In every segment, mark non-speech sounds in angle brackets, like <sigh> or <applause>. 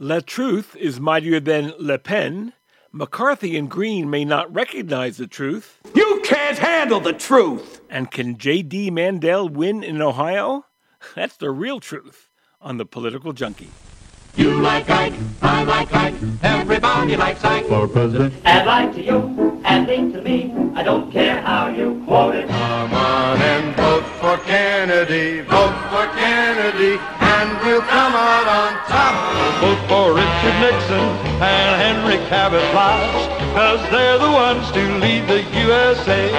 La Truth is mightier than Le Pen. McCarthy and Greene may not recognize the truth. You can't handle the truth! And can J.D. Mandel win in Ohio? <laughs> That's the real truth on the political junkie. You like Ike, I like Ike, everybody likes Ike for president. And like to you, and think to me, I don't care how you quote it. Come on and vote for Kennedy, vote for Kennedy, and we'll come out on top. Vote for Richard Nixon and Henry Cabot Lodge, cause they're the ones to lead the USA.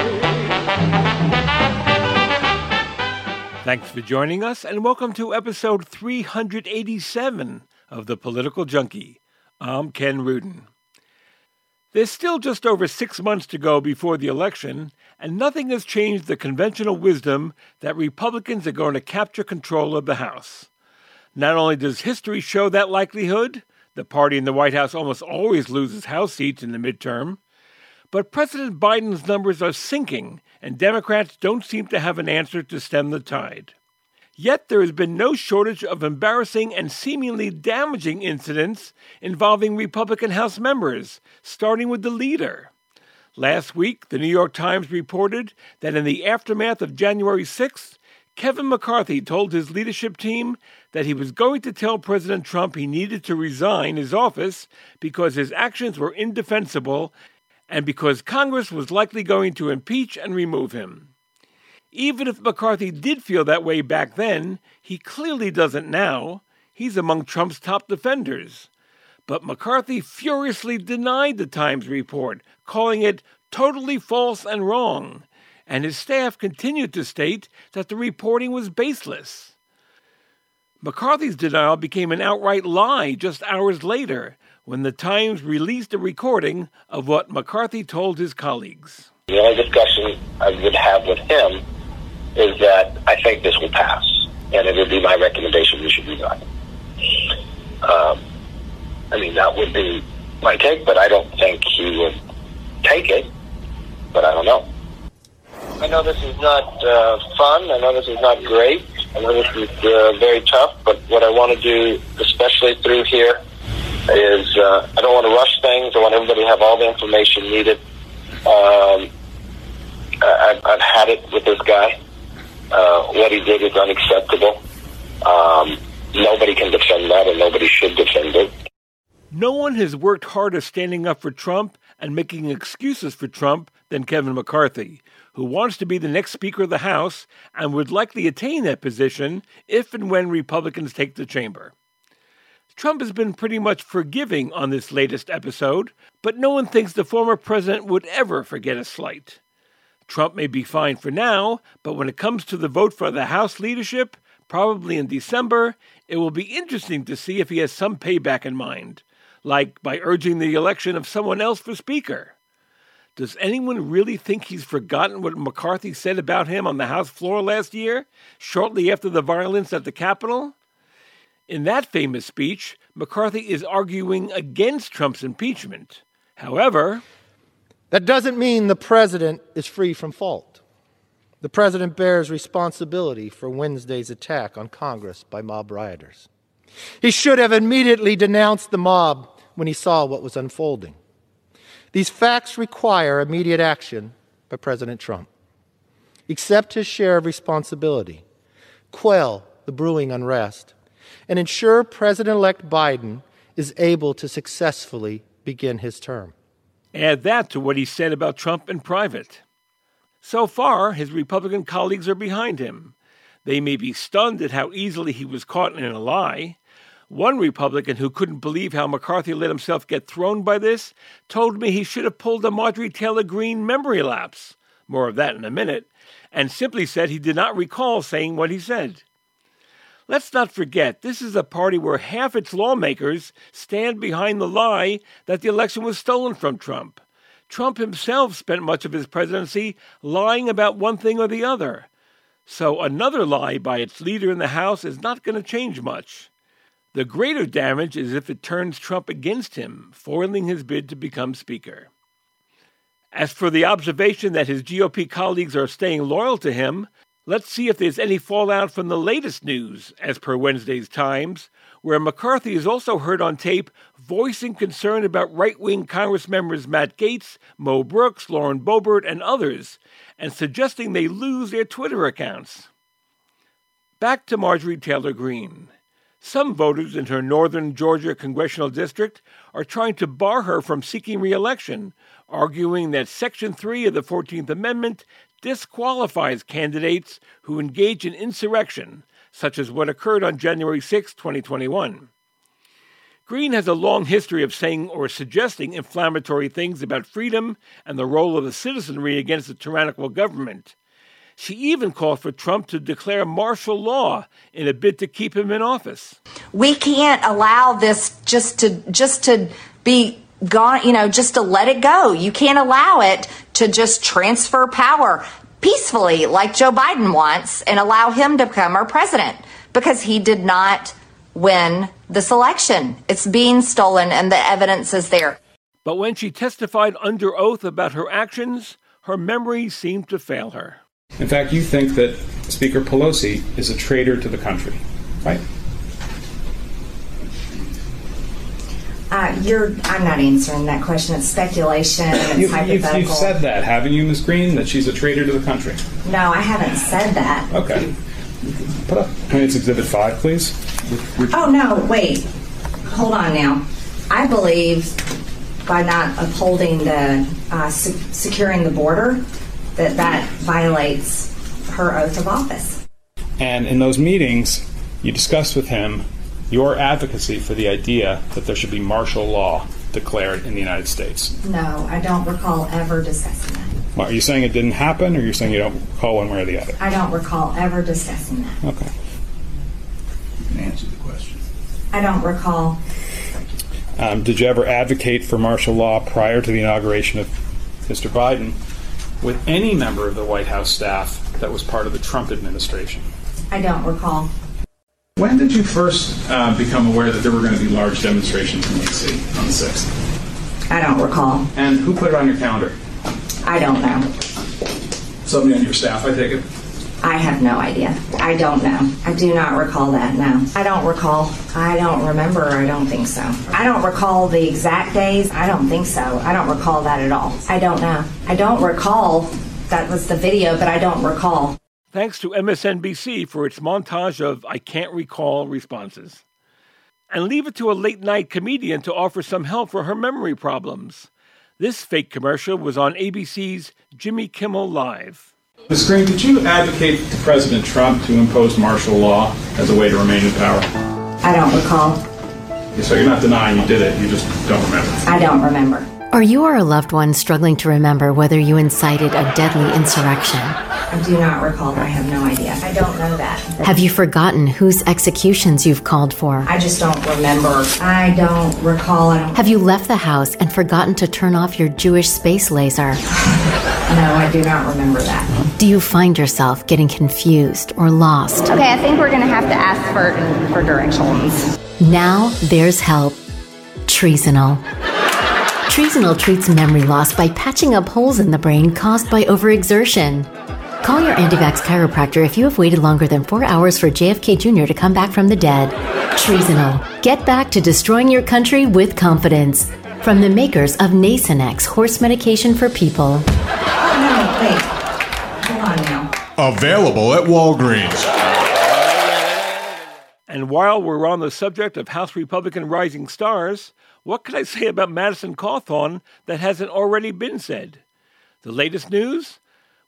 Thanks for joining us, and welcome to episode 387 of The Political Junkie. I'm Ken Rudin. There's still just over six months to go before the election, and nothing has changed the conventional wisdom that Republicans are going to capture control of the House. Not only does history show that likelihood, the party in the White House almost always loses House seats in the midterm, but President Biden's numbers are sinking, and Democrats don't seem to have an answer to stem the tide. Yet there has been no shortage of embarrassing and seemingly damaging incidents involving Republican House members, starting with the leader. Last week, the New York Times reported that in the aftermath of January 6th, Kevin McCarthy told his leadership team that he was going to tell President Trump he needed to resign his office because his actions were indefensible and because Congress was likely going to impeach and remove him. Even if McCarthy did feel that way back then, he clearly doesn't now. He's among Trump's top defenders. But McCarthy furiously denied the Times report, calling it totally false and wrong, and his staff continued to state that the reporting was baseless. McCarthy's denial became an outright lie just hours later when the Times released a recording of what McCarthy told his colleagues. The only discussion I would have with him is that I think this will pass, and it would be my recommendation we should resign. Um, I mean, that would be my take, but I don't think he would take it. But I don't know. I know this is not uh, fun. I know this is not great. I know this is uh, very tough. But what I want to do, especially through here, is uh, I don't want to rush things. I want everybody to have all the information needed. Um, I, I've had it with this guy. Uh, what he did is unacceptable. Um, nobody can defend that, and nobody should defend it. No one has worked harder standing up for Trump and making excuses for Trump than Kevin McCarthy, who wants to be the next Speaker of the House and would likely attain that position if and when Republicans take the chamber. Trump has been pretty much forgiving on this latest episode, but no one thinks the former president would ever forget a slight. Trump may be fine for now, but when it comes to the vote for the House leadership, probably in December, it will be interesting to see if he has some payback in mind, like by urging the election of someone else for Speaker. Does anyone really think he's forgotten what McCarthy said about him on the House floor last year, shortly after the violence at the Capitol? In that famous speech, McCarthy is arguing against Trump's impeachment. However, that doesn't mean the president is free from fault. The president bears responsibility for Wednesday's attack on Congress by mob rioters. He should have immediately denounced the mob when he saw what was unfolding. These facts require immediate action by President Trump. Accept his share of responsibility, quell the brewing unrest, and ensure President elect Biden is able to successfully begin his term. Add that to what he said about Trump in private. So far, his Republican colleagues are behind him. They may be stunned at how easily he was caught in a lie. One Republican who couldn't believe how McCarthy let himself get thrown by this told me he should have pulled a Marjorie Taylor Greene memory lapse. More of that in a minute. And simply said he did not recall saying what he said. Let's not forget, this is a party where half its lawmakers stand behind the lie that the election was stolen from Trump. Trump himself spent much of his presidency lying about one thing or the other. So another lie by its leader in the House is not going to change much. The greater damage is if it turns Trump against him, foiling his bid to become Speaker. As for the observation that his GOP colleagues are staying loyal to him, Let's see if there's any fallout from the latest news, as per Wednesday's Times, where McCarthy is also heard on tape voicing concern about right wing Congress members Matt Gaetz, Mo Brooks, Lauren Boebert, and others, and suggesting they lose their Twitter accounts. Back to Marjorie Taylor Greene. Some voters in her northern Georgia congressional district are trying to bar her from seeking reelection, arguing that Section 3 of the 14th Amendment disqualifies candidates who engage in insurrection, such as what occurred on January 6, 2021. Greene has a long history of saying or suggesting inflammatory things about freedom and the role of the citizenry against a tyrannical government. She even called for Trump to declare martial law in a bid to keep him in office. We can't allow this just to just to be gone, you know, just to let it go. You can't allow it to just transfer power peacefully like Joe Biden wants and allow him to become our president because he did not win this election. It's being stolen and the evidence is there. But when she testified under oath about her actions, her memory seemed to fail her. In fact, you think that Speaker Pelosi is a traitor to the country, right? Uh, you're. I'm not answering that question. It's speculation. It's You've, you've, hypothetical. you've said that, haven't you, Ms. Greene, that she's a traitor to the country? no, I haven't said that. Okay. Put up. Can it's Exhibit 5, please? Oh no! Wait. Hold on now. I believe by not upholding the uh, se- securing the border that that violates her oath of office. And in those meetings, you discussed with him your advocacy for the idea that there should be martial law declared in the United States. No, I don't recall ever discussing that. Well, Are you saying it didn't happen, or you're saying you don't recall one way or the other? I don't recall ever discussing that. Okay. You can answer the question. I don't recall. Um, did you ever advocate for martial law prior to the inauguration of Mr. Biden with any member of the White House staff that was part of the Trump administration? I don't recall. When did you first uh, become aware that there were going to be large demonstrations in D.C. on the 6th? I don't recall. And who put it on your calendar? I don't know. Somebody on your staff, I take it? I have no idea. I don't know. I do not recall that, no. I don't recall. I don't remember. I don't think so. I don't recall the exact days. I don't think so. I don't recall that at all. I don't know. I don't recall that was the video, but I don't recall. Thanks to MSNBC for its montage of I can't recall responses. And leave it to a late night comedian to offer some help for her memory problems. This fake commercial was on ABC's Jimmy Kimmel Live. Ms. Greene, did you advocate to President Trump to impose martial law as a way to remain in power? I don't recall. So you're not denying you did it, you just don't remember. I don't remember. Are you or a loved one struggling to remember whether you incited a deadly insurrection? I do not recall. I have no idea. I don't know that. Have you forgotten whose executions you've called for? I just don't remember. I don't recall. I don't. Have you left the house and forgotten to turn off your Jewish space laser? <laughs> No, I do not remember that. Do you find yourself getting confused or lost? Okay, I think we're gonna have to ask for for directions. Now there's help. Treasonal. Treasonal treats memory loss by patching up holes in the brain caused by overexertion. Call your anti-vax chiropractor if you have waited longer than four hours for JFK Jr. to come back from the dead. Treasonal. Get back to destroying your country with confidence. From the makers of Nasonex horse medication for people. Oh no! Wait. Hold on now. Available at Walgreens. And while we're on the subject of House Republican rising stars, what can I say about Madison Cawthorn that hasn't already been said? The latest news?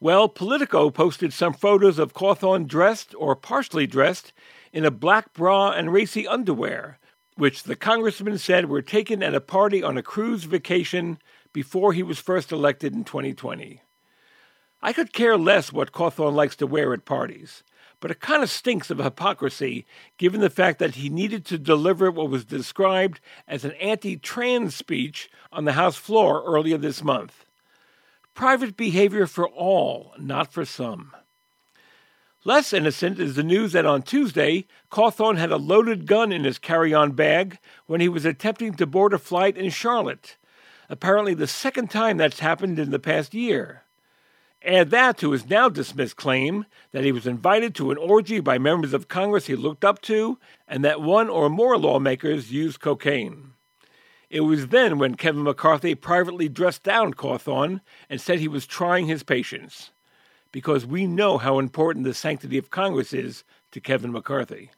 Well, Politico posted some photos of Cawthorn dressed or partially dressed in a black bra and racy underwear, which the congressman said were taken at a party on a cruise vacation before he was first elected in 2020. I could care less what Cawthorn likes to wear at parties, but it kind of stinks of hypocrisy given the fact that he needed to deliver what was described as an anti trans speech on the House floor earlier this month. Private behavior for all, not for some. Less innocent is the news that on Tuesday, Cawthorn had a loaded gun in his carry on bag when he was attempting to board a flight in Charlotte. Apparently, the second time that's happened in the past year. Add that to his now dismissed claim that he was invited to an orgy by members of Congress he looked up to and that one or more lawmakers used cocaine. It was then when Kevin McCarthy privately dressed down Cawthorn and said he was trying his patience, because we know how important the sanctity of Congress is to Kevin McCarthy.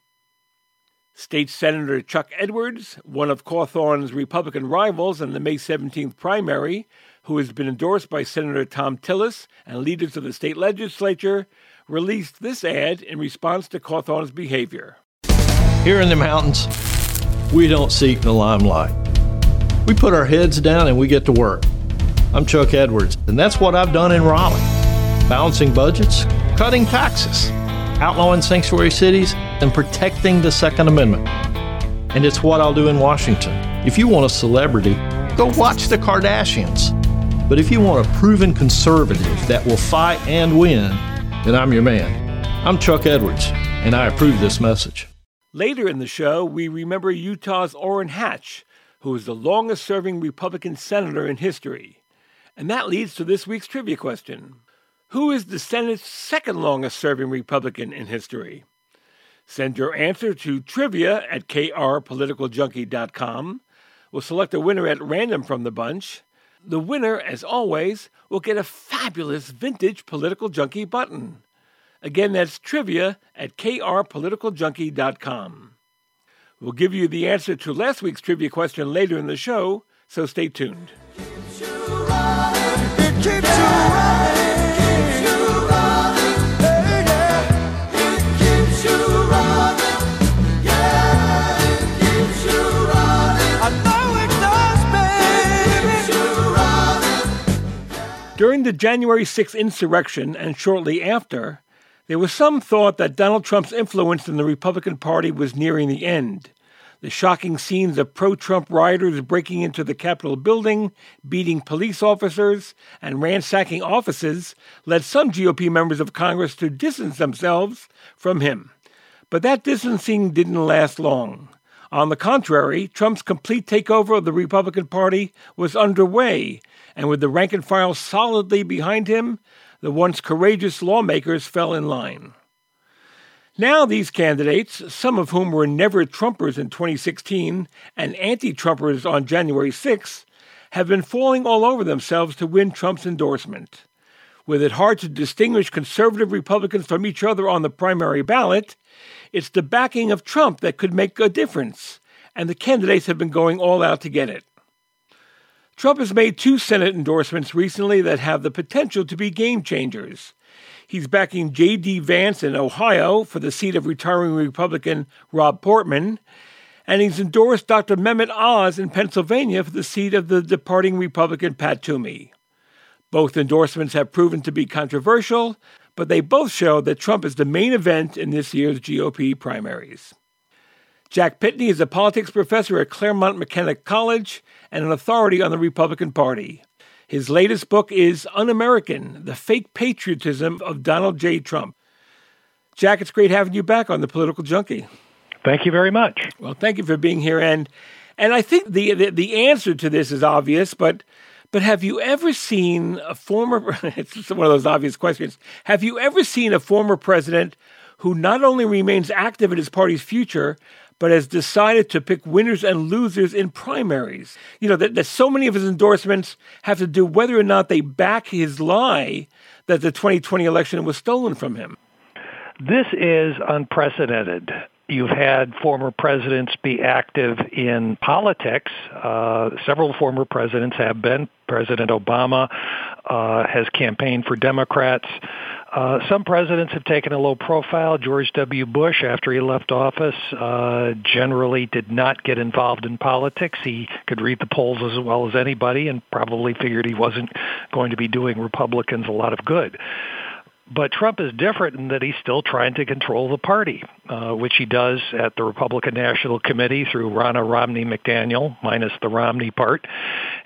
State Senator Chuck Edwards, one of Cawthorn's Republican rivals in the May 17th primary, who has been endorsed by Senator Thom Tillis and leaders of the state legislature, released this ad in response to Cawthorn's behavior. Here in the mountains, we don't seek the limelight. We put our heads down and we get to work. I'm Chuck Edwards, and that's what I've done in Raleigh balancing budgets, cutting taxes, outlawing sanctuary cities, and protecting the Second Amendment. And it's what I'll do in Washington. If you want a celebrity, go watch the Kardashians. But if you want a proven conservative that will fight and win, then I'm your man. I'm Chuck Edwards, and I approve this message. Later in the show, we remember Utah's Orrin Hatch, who is the longest serving Republican senator in history. And that leads to this week's trivia question Who is the Senate's second longest serving Republican in history? Send your answer to trivia at krpoliticaljunkie.com. We'll select a winner at random from the bunch. The winner, as always, will get a fabulous vintage Political Junkie button. Again, that's trivia at krpoliticaljunkie.com. We'll give you the answer to last week's trivia question later in the show, so stay tuned. During the January 6th insurrection and shortly after, there was some thought that Donald Trump's influence in the Republican Party was nearing the end. The shocking scenes of pro Trump rioters breaking into the Capitol building, beating police officers, and ransacking offices led some GOP members of Congress to distance themselves from him. But that distancing didn't last long. On the contrary, Trump's complete takeover of the Republican Party was underway, and with the rank and file solidly behind him, the once courageous lawmakers fell in line. Now, these candidates, some of whom were never Trumpers in 2016 and anti Trumpers on January 6, have been falling all over themselves to win Trump's endorsement. With it hard to distinguish conservative Republicans from each other on the primary ballot, it's the backing of Trump that could make a difference, and the candidates have been going all out to get it. Trump has made two Senate endorsements recently that have the potential to be game changers. He's backing J.D. Vance in Ohio for the seat of retiring Republican Rob Portman, and he's endorsed Dr. Mehmet Oz in Pennsylvania for the seat of the departing Republican Pat Toomey. Both endorsements have proven to be controversial, but they both show that Trump is the main event in this year's GOP primaries. Jack Pitney is a politics professor at Claremont McKenna College and an authority on the Republican Party. His latest book is Un American The Fake Patriotism of Donald J. Trump. Jack, it's great having you back on the Political Junkie. Thank you very much. Well, thank you for being here. And and I think the, the, the answer to this is obvious, but but have you ever seen a former, <laughs> it's one of those obvious questions, have you ever seen a former president who not only remains active in his party's future, but has decided to pick winners and losers in primaries? You know, that, that so many of his endorsements have to do whether or not they back his lie that the 2020 election was stolen from him. This is unprecedented. You've had former presidents be active in politics. Uh, several former presidents have been. President Obama uh, has campaigned for Democrats. Uh, some presidents have taken a low profile. George W. Bush, after he left office, uh, generally did not get involved in politics. He could read the polls as well as anybody and probably figured he wasn't going to be doing Republicans a lot of good. But Trump is different in that he's still trying to control the party, uh, which he does at the Republican National Committee through Ronna Romney McDaniel, minus the Romney part,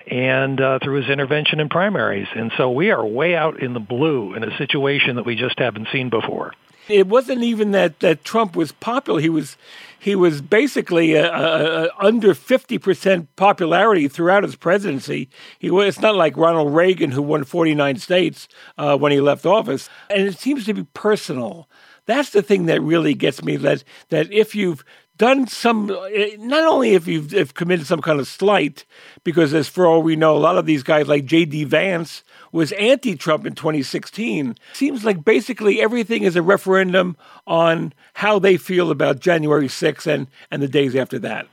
and uh, through his intervention in primaries. And so we are way out in the blue in a situation that we just haven't seen before. It wasn't even that, that Trump was popular. He was he was basically a, a, a under 50% popularity throughout his presidency. He was, it's not like Ronald Reagan, who won 49 states uh, when he left office. And it seems to be personal. That's the thing that really gets me that, that if you've done some, eh, not only if you've if committed some kind of slight, because as for all we know, a lot of these guys like J.D. Vance was anti-Trump in 2016. Seems like basically everything is a referendum on how they feel about January 6th and, and the days after that.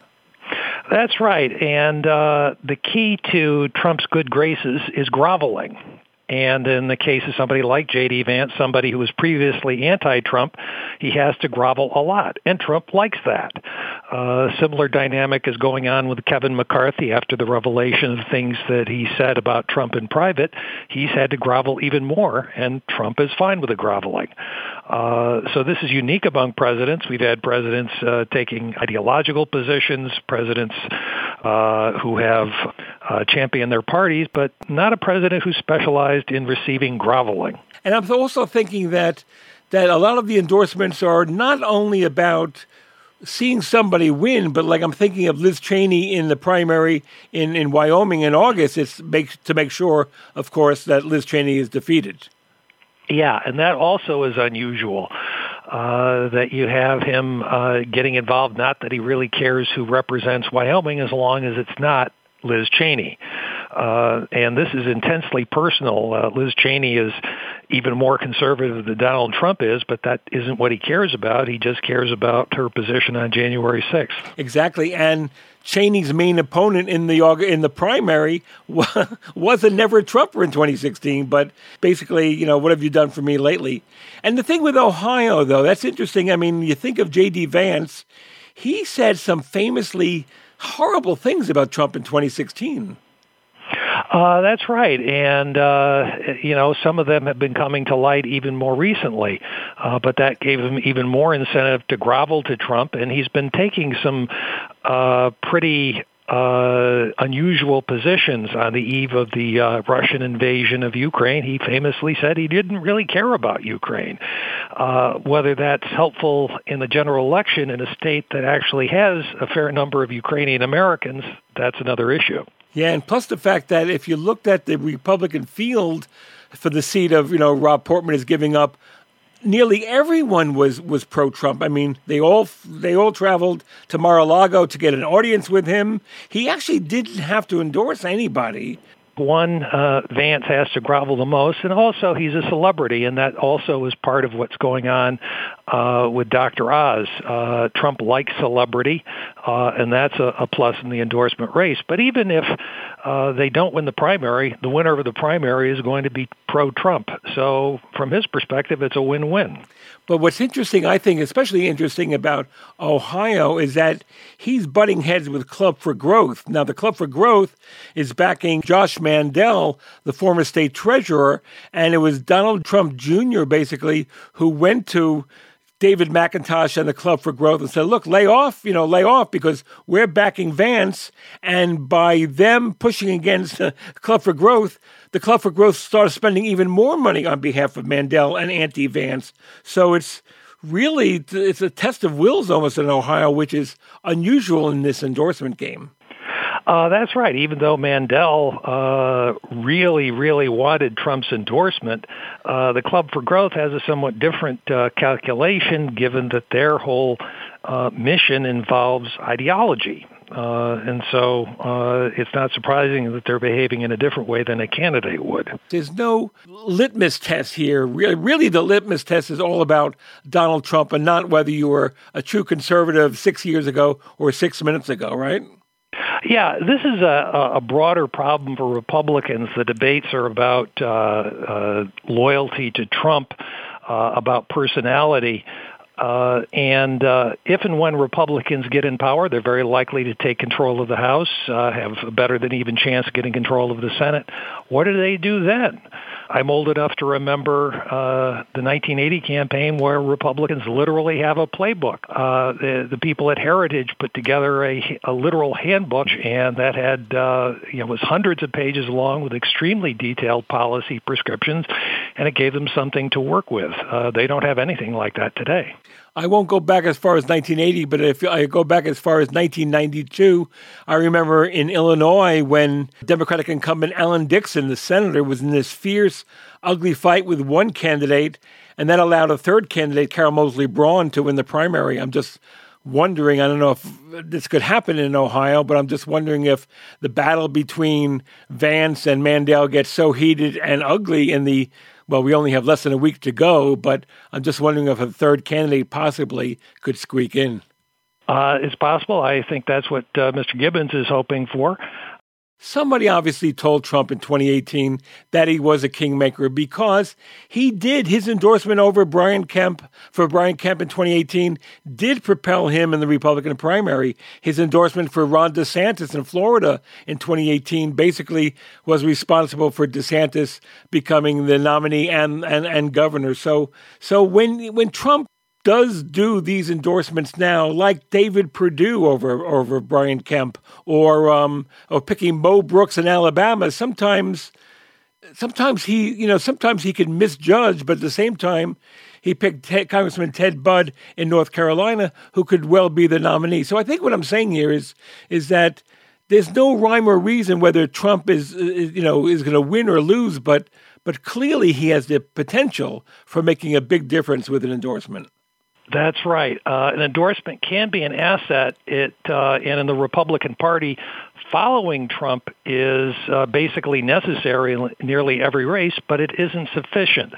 That's right. And uh, the key to Trump's good graces is groveling. And in the case of somebody like J.D. Vance, somebody who was previously anti-Trump, he has to grovel a lot. And Trump likes that. Uh, similar dynamic is going on with Kevin McCarthy after the revelation of things that he said about Trump in private. He's had to grovel even more, and Trump is fine with the groveling. Uh, so this is unique among presidents. We've had presidents uh, taking ideological positions, presidents uh, who have uh, championed their parties, but not a president who specialized in receiving groveling. And I'm also thinking that that a lot of the endorsements are not only about seeing somebody win, but like I'm thinking of Liz Cheney in the primary in, in Wyoming in August, it's make, to make sure, of course, that Liz Cheney is defeated. Yeah, and that also is unusual. Uh, that you have him uh, getting involved, not that he really cares who represents Wyoming as long as it's not Liz Cheney. Uh, and this is intensely personal. Uh, Liz Cheney is even more conservative than Donald Trump is, but that isn't what he cares about. He just cares about her position on January 6th. Exactly. And Cheney's main opponent in the in the primary <laughs> was a never Trumper in 2016. But basically, you know, what have you done for me lately? And the thing with Ohio, though, that's interesting. I mean, you think of J.D. Vance, he said some famously horrible things about Trump in 2016. Uh, that's right, and uh, you know some of them have been coming to light even more recently, uh, but that gave him even more incentive to grovel to Trump, and he's been taking some uh, pretty uh, unusual positions on the eve of the uh, Russian invasion of Ukraine. He famously said he didn't really care about Ukraine. Uh, whether that's helpful in the general election in a state that actually has a fair number of Ukrainian Americans, that's another issue. Yeah, and plus the fact that if you looked at the Republican field for the seat of, you know, Rob Portman is giving up, nearly everyone was was pro Trump. I mean, they all they all traveled to Mar-a-Lago to get an audience with him. He actually didn't have to endorse anybody one, uh, Vance has to grovel the most, and also he's a celebrity, and that also is part of what's going on uh, with Dr. Oz. Uh, Trump likes celebrity, uh, and that's a, a plus in the endorsement race. But even if uh, they don't win the primary, the winner of the primary is going to be pro-Trump. So from his perspective, it's a win-win. But what's interesting, I think, especially interesting about Ohio, is that he's butting heads with Club for Growth. Now, the Club for Growth is backing Josh Mandel, the former state treasurer, and it was Donald Trump Jr., basically, who went to David McIntosh and the Club for Growth and said, look, lay off, you know, lay off because we're backing Vance. And by them pushing against the Club for Growth, the Club for Growth started spending even more money on behalf of Mandel and anti Vance. So it's really it's a test of wills almost in Ohio, which is unusual in this endorsement game. Uh, that's right. Even though Mandel uh, really, really wanted Trump's endorsement, uh, the Club for Growth has a somewhat different uh, calculation, given that their whole uh, mission involves ideology. Uh, and so it's not surprising that they're behaving in a different way than a candidate would. There's no litmus test here. Really, really, the litmus test is all about Donald Trump and not whether you were a true conservative six years ago or six minutes ago, right? Yeah, this is a, a broader problem for Republicans. The debates are about uh, uh, loyalty to Trump, uh, about personality. Uh, and uh, if and when Republicans get in power, they're very likely to take control of the House, uh, have a better than even chance of getting control of the Senate. What do they do then? I'm old enough to remember uh, the 1980 campaign where Republicans literally have a playbook. Uh, the, the people at Heritage put together a, a literal handbook, and that had uh, you know was hundreds of pages long with extremely detailed policy prescriptions. And it gave them something to work with. Uh, they don't have anything like that today. I won't go back as far as 1980, but if I go back as far as 1992, I remember in Illinois when Democratic incumbent Alan Dixon, the senator, was in this fierce, ugly fight with one candidate, and that allowed a third candidate, Carol Moseley Braun, to win the primary. I'm just wondering, I don't know if this could happen in Ohio, but I'm just wondering if the battle between Vance and Mandel gets so heated and ugly in the well, we only have less than a week to go, but I'm just wondering if a third candidate possibly could squeak in. Uh, it's possible. I think that's what uh, Mr. Gibbons is hoping for. Somebody obviously told Trump in 2018 that he was a kingmaker because he did. His endorsement over Brian Kemp for Brian Kemp in 2018 did propel him in the Republican primary. His endorsement for Ron DeSantis in Florida in 2018 basically was responsible for DeSantis becoming the nominee and, and, and governor. So so when when Trump does do these endorsements now, like David Perdue over over Brian Kemp, or um, or picking Mo Brooks in Alabama. Sometimes, sometimes he, you know, sometimes he can misjudge, but at the same time, he picked Ted, Congressman Ted Budd in North Carolina, who could well be the nominee. So I think what I'm saying here is is that there's no rhyme or reason whether Trump is, is you know, is going to win or lose, but but clearly he has the potential for making a big difference with an endorsement. That's right. Uh, an endorsement can be an asset. It uh, and in the Republican Party, following Trump is uh, basically necessary in nearly every race, but it isn't sufficient.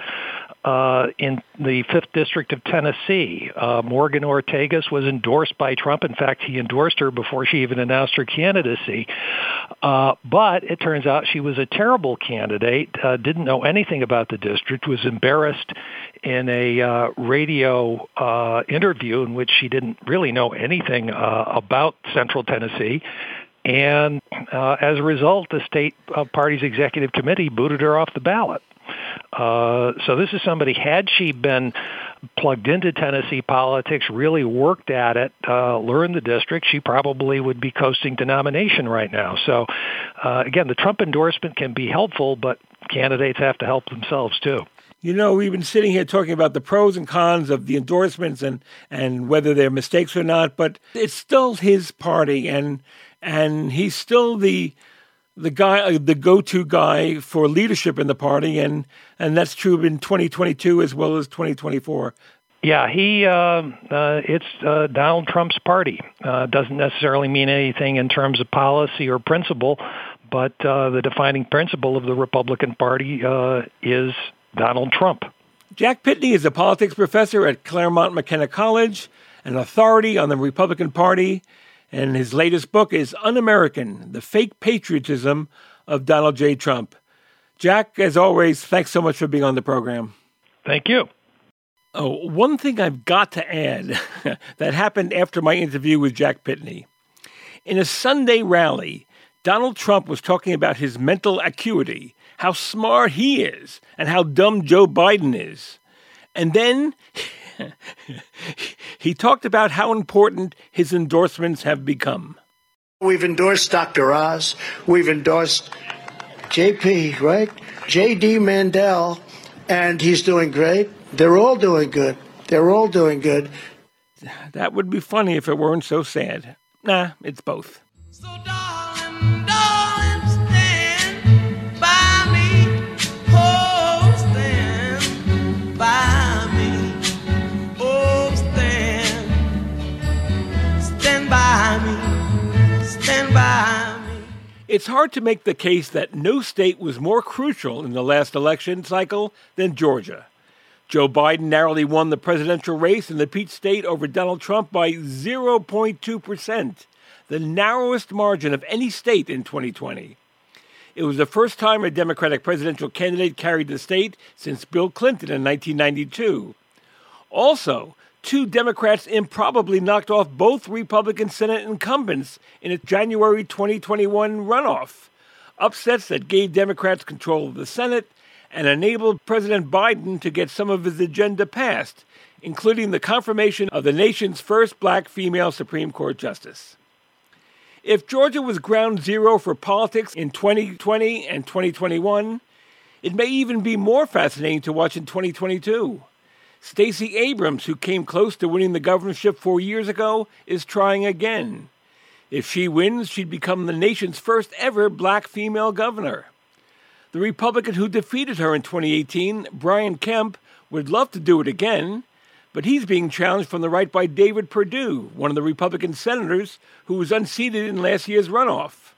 Uh, in the fifth district of Tennessee, uh, Morgan Ortagus was endorsed by Trump. In fact, he endorsed her before she even announced her candidacy. Uh, but it turns out she was a terrible candidate. Uh, didn't know anything about the district. Was embarrassed in a uh, radio uh, interview in which she didn't really know anything uh, about Central Tennessee. And uh, as a result, the state uh, party's executive committee booted her off the ballot. Uh, so this is somebody, had she been plugged into Tennessee politics, really worked at it, uh, learned the district, she probably would be coasting to nomination right now. So uh, again, the Trump endorsement can be helpful, but candidates have to help themselves too. You know, we've been sitting here talking about the pros and cons of the endorsements and, and whether they're mistakes or not, but it's still his party, and and he's still the the guy, uh, the go-to guy for leadership in the party, and and that's true in 2022 as well as 2024. Yeah, he uh, uh, it's uh, Donald Trump's party. Uh, doesn't necessarily mean anything in terms of policy or principle, but uh, the defining principle of the Republican Party uh, is Donald Trump. Jack Pitney is a politics professor at Claremont McKenna College, an authority on the Republican Party, and his latest book is Un American The Fake Patriotism of Donald J. Trump. Jack, as always, thanks so much for being on the program. Thank you. Oh, one thing I've got to add <laughs> that happened after my interview with Jack Pitney. In a Sunday rally, Donald Trump was talking about his mental acuity how smart he is and how dumb Joe Biden is. And then <laughs> he talked about how important his endorsements have become. We've endorsed Dr. Oz. We've endorsed JP, right? JD Mandel, and he's doing great. They're all doing good. They're all doing good. That would be funny if it weren't so sad. Nah, it's both. So It's hard to make the case that no state was more crucial in the last election cycle than Georgia. Joe Biden narrowly won the presidential race in the Peach State over Donald Trump by 0.2%, the narrowest margin of any state in 2020. It was the first time a Democratic presidential candidate carried the state since Bill Clinton in 1992. Also, two Democrats improbably knocked off both Republican Senate incumbents in a January 2021 runoff. Upsets that gave Democrats control of the Senate and enabled President Biden to get some of his agenda passed, including the confirmation of the nation's first black female Supreme Court justice. If Georgia was ground zero for politics in 2020 and 2021, It may even be more fascinating to watch in 2022. Stacey Abrams, who came close to winning the governorship four years ago, is trying again. If she wins, she'd become the nation's first ever black female governor. The Republican who defeated her in 2018, Brian Kemp, would love to do it again, but he's being challenged from the right by David Perdue, one of the Republican senators who was unseated in last year's runoff.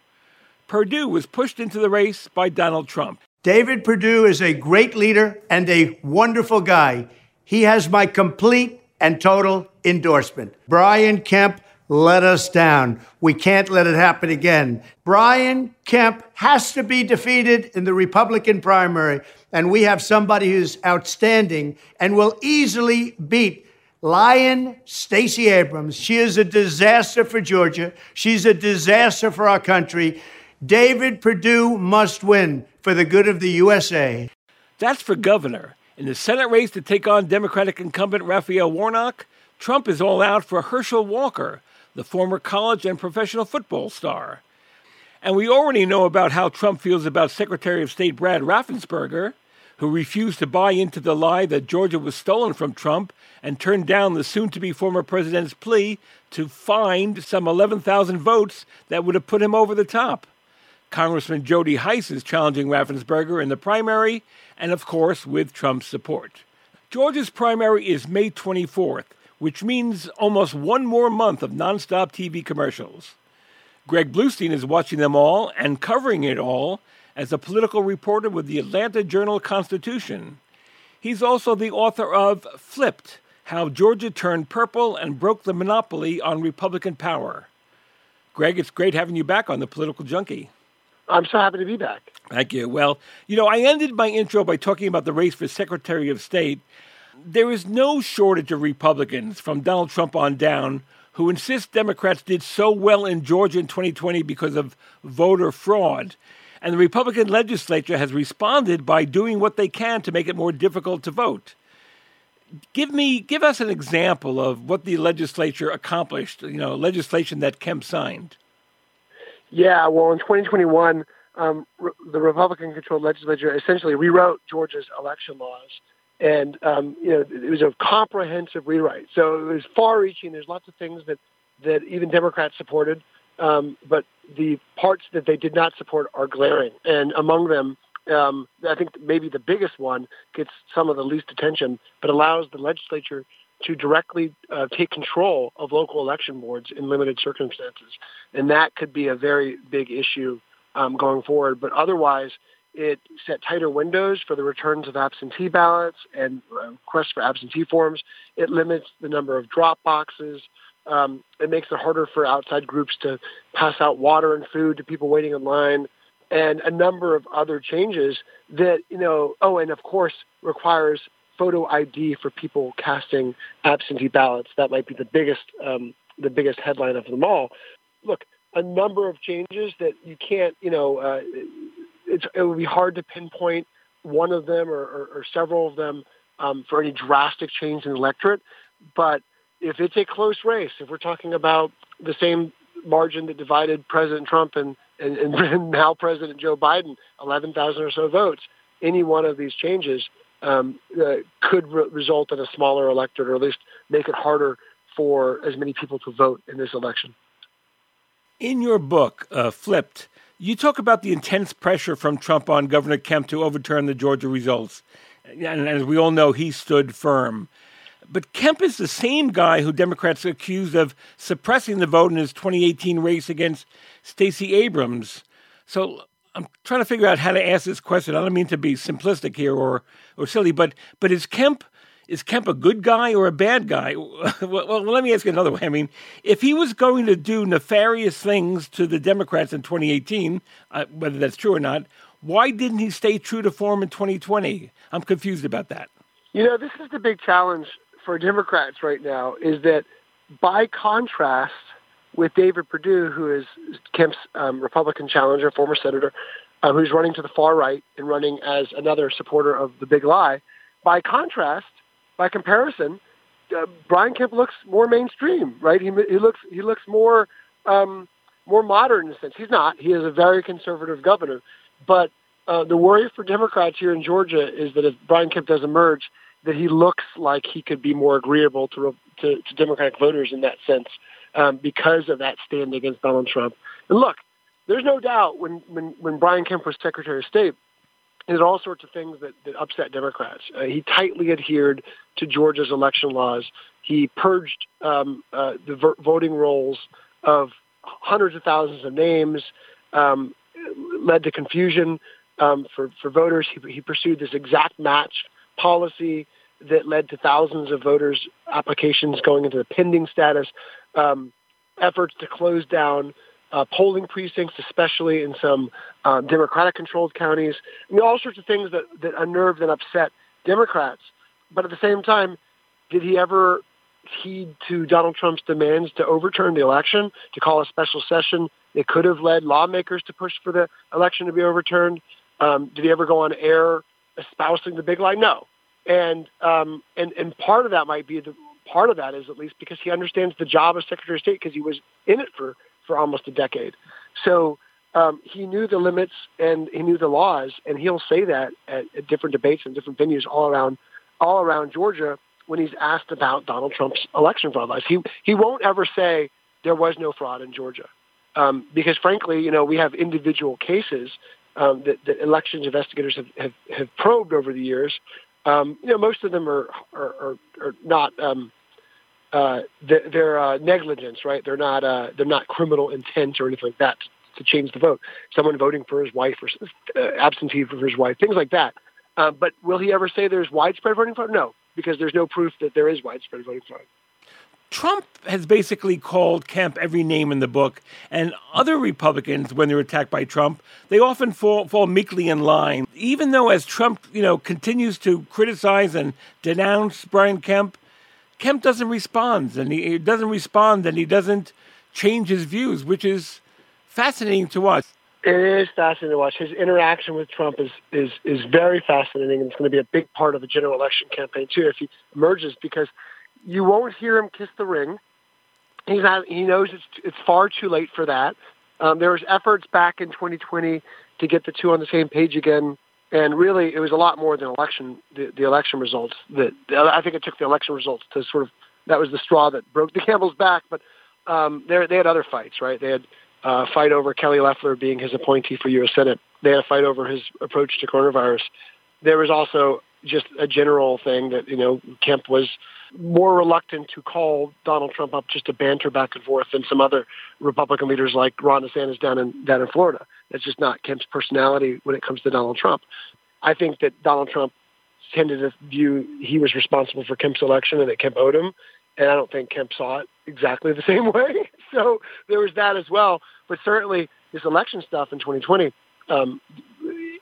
Perdue was pushed into the race by Donald Trump. David Perdue is a great leader and a wonderful guy. He has my complete and total endorsement. Brian Kemp let us down. We can't let it happen again. Brian Kemp has to be defeated in the Republican primary, and we have somebody who's outstanding and will easily beat Lion Stacey Abrams. She is a disaster for Georgia. She's a disaster for our country. David Perdue must win for the good of the USA. That's for governor. In the Senate race to take on Democratic incumbent Raphael Warnock, Trump is all out for Herschel Walker, the former college and professional football star. And we already know about how Trump feels about Secretary of State Brad Raffensperger, who refused to buy into the lie that Georgia was stolen from Trump and turned down the soon to be former president's plea to find some 11,000 votes that would have put him over the top. Congressman Jody Hice is challenging Raffensperger in the primary, and of course, with Trump's support. Georgia's primary is May 24th, which means almost one more month of nonstop TV commercials. Greg Bluestein is watching them all and covering it all as a political reporter with the Atlanta Journal Constitution. He's also the author of Flipped How Georgia Turned Purple and Broke the Monopoly on Republican Power. Greg, it's great having you back on the Political Junkie. I'm so happy to be back. Thank you. Well, you know, I ended my intro by talking about the race for Secretary of State. There is no shortage of Republicans from Donald Trump on down who insist Democrats did so well in Georgia in 2020 because of voter fraud. And the Republican legislature has responded by doing what they can to make it more difficult to vote. Give me, give us an example of what the legislature accomplished. You know, legislation that Kemp signed. Yeah, well, in 2021, um, re- the Republican-controlled legislature essentially rewrote Georgia's election laws, and um, you know it was a comprehensive rewrite. So it was far-reaching. There's lots of things that that even Democrats supported, um, but the parts that they did not support are glaring. And among them, um, I think maybe the biggest one gets some of the least attention, but allows the legislature to directly uh, take control of local election boards in limited circumstances. And that could be a very big issue um, going forward. But otherwise, it set tighter windows for the returns of absentee ballots and uh, requests for absentee forms. It limits the number of drop boxes. Um, it makes it harder for outside groups to pass out water and food to people waiting in line and a number of other changes that, you know, oh, and of course requires photo ID for people casting absentee ballots. That might be the biggest um, the biggest headline of them all. Look, a number of changes that you can't, you know, uh, it would be hard to pinpoint one of them or, or, or several of them um, for any drastic change in electorate. But if it's a close race, if we're talking about the same margin that divided President Trump and, and, and <laughs> now President Joe Biden, 11,000 or so votes, any one of these changes um, uh, could re- result in a smaller electorate or at least make it harder for as many people to vote in this election. In your book, uh, Flipped, you talk about the intense pressure from Trump on Governor Kemp to overturn the Georgia results. And as we all know, he stood firm. But Kemp is the same guy who Democrats accused of suppressing the vote in his 2018 race against Stacey Abrams. So I'm trying to figure out how to ask this question. I don't mean to be simplistic here or, or silly, but but is Kemp is Kemp a good guy or a bad guy? <laughs> well, well, let me ask you another way. I mean, if he was going to do nefarious things to the Democrats in 2018, uh, whether that's true or not, why didn't he stay true to form in 2020? I'm confused about that. You know, this is the big challenge for Democrats right now is that by contrast with David Perdue, who is Kemp's um, Republican challenger, former senator, uh, who's running to the far right and running as another supporter of the big lie. By contrast, by comparison, uh, Brian Kemp looks more mainstream, right? He, he looks he looks more um, more modern in a sense. He's not. He is a very conservative governor, but uh, the worry for Democrats here in Georgia is that if Brian Kemp does emerge, that he looks like he could be more agreeable to to, to Democratic voters in that sense um, because of that stand against Donald Trump. And look, there's no doubt when when when Brian Kemp was Secretary of State, he did all sorts of things that, that upset Democrats. Uh, he tightly adhered to Georgia's election laws. He purged um, uh, the ver- voting rolls of hundreds of thousands of names, um, led to confusion um, for, for voters. He, he pursued this exact match policy that led to thousands of voters' applications going into the pending status, um, efforts to close down uh, polling precincts, especially in some uh, Democratic-controlled counties. I mean, all sorts of things that, that unnerved and upset Democrats. But at the same time, did he ever heed to Donald Trump's demands to overturn the election, to call a special session? It could have led lawmakers to push for the election to be overturned. Um, did he ever go on air espousing the big lie? No. And um, and and part of that might be the part of that is at least because he understands the job of Secretary of State because he was in it for for almost a decade. So um, he knew the limits and he knew the laws, and he'll say that at, at different debates and different venues all around all around Georgia when he's asked about Donald Trump's election fraud laws. He he won't ever say there was no fraud in Georgia, um, because frankly, you know, we have individual cases um, that, that elections investigators have, have, have probed over the years. Um, you know, most of them are are, are, are not um, uh, they're, they're uh, negligence, right? They're not uh, they're not criminal intent or anything like that to change the vote. Someone voting for his wife or uh, absentee for his wife, things like that. Uh, but will he ever say there's widespread voting fraud? No, because there's no proof that there is widespread voting fraud. Trump has basically called Kemp every name in the book, and other Republicans, when they're attacked by Trump, they often fall, fall meekly in line. Even though, as Trump, you know, continues to criticize and denounce Brian Kemp, Kemp doesn't respond, and he, doesn't respond, and he doesn't change his views, which is fascinating to watch. It is fascinating to watch. His interaction with Trump is is is very fascinating, and it's going to be a big part of the general election campaign too if he emerges because you won't hear him kiss the ring. He's not. He knows it's it's far too late for that. Um, there was efforts back in 2020 to get the two on the same page again, and really it was a lot more than election the, the election results. That I think it took the election results to sort of that was the straw that broke the <laughs> camel's back. But um, they they had other fights, right? They had a uh, fight over Kelly Loeffler being his appointee for U.S. Senate. They had a fight over his approach to coronavirus. There was also just a general thing that you know Kemp was more reluctant to call Donald Trump up just to banter back and forth than some other Republican leaders like Ron DeSantis down in down in Florida. That's just not Kemp's personality when it comes to Donald Trump. I think that Donald Trump tended to view he was responsible for Kemp's election and that Kemp owed him, and I don't think Kemp saw it exactly the <laughs> same way. So there was that as well. But certainly this election stuff in 2020, um,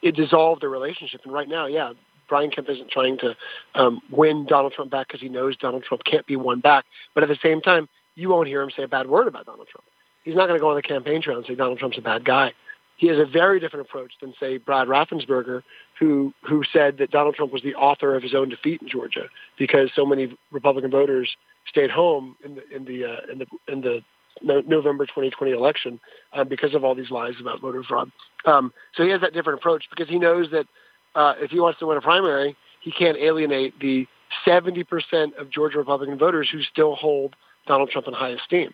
it dissolved the relationship. And right now, yeah, Brian Kemp isn't trying to um, win Donald Trump back because he knows Donald Trump can't be won back. But at the same time, you won't hear him say a bad word about Donald Trump. He's not going to go on the campaign trail and say Donald Trump's a bad guy. He has a very different approach than, say, Brad Raffensperger, who who said that Donald Trump was the author of his own defeat in Georgia because so many Republican voters stayed home in the in the uh, in the in the November 2020 election uh, because of all these lies about voter fraud. Um, so he has that different approach because he knows that uh, if he wants to win a primary, he can't alienate the 70% of Georgia Republican voters who still hold Donald Trump in high esteem.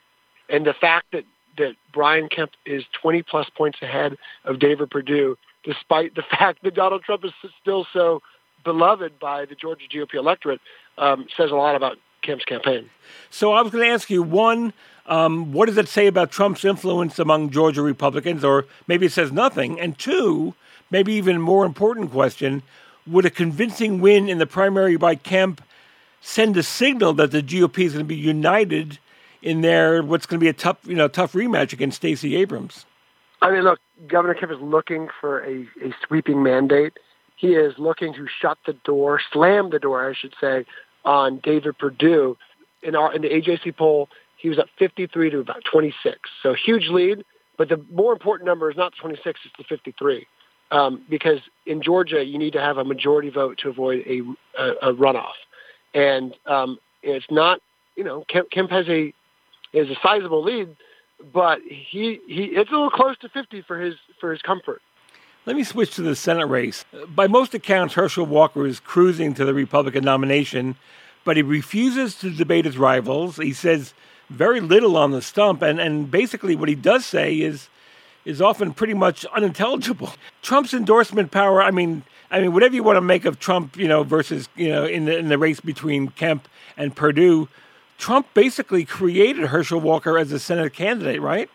And the fact that, that Brian Kemp is 20 plus points ahead of David Perdue, despite the <laughs> fact that Donald Trump is still so beloved by the Georgia GOP electorate, um, says a lot about Kemp's campaign. So I was going to ask you one, um, what does it say about Trump's influence among Georgia Republicans, or maybe it says nothing? And two, maybe even more important question would a convincing win in the primary by Kemp send a signal that the GOP is going to be united in their what's going to be a tough, you know, tough rematch against Stacey Abrams? I mean, look, Governor Kemp is looking for a, a sweeping mandate. He is looking to shut the door, slam the door, I should say, on David Perdue. In our in the AJC poll, he was at 53 to about 26, so huge lead. But the more important number is not 26; it's the 53 um, because in Georgia you need to have a majority vote to avoid a, a, a runoff, and um, it's not. You know, Kemp, Kemp has a has a sizable lead, but he he it's a little close to 50 for his for his comfort. Let me switch to the Senate race. By most accounts, Herschel Walker is cruising to the Republican nomination, but he refuses to debate his rivals. He says very little on the stump, and, and basically what he does say is is often pretty much unintelligible. <laughs> Trump's endorsement power, I mean, I mean, whatever you want to make of Trump, you know, versus you know, in the in the race between Kemp and Perdue, Trump basically created Herschel Walker as a Senate candidate, right?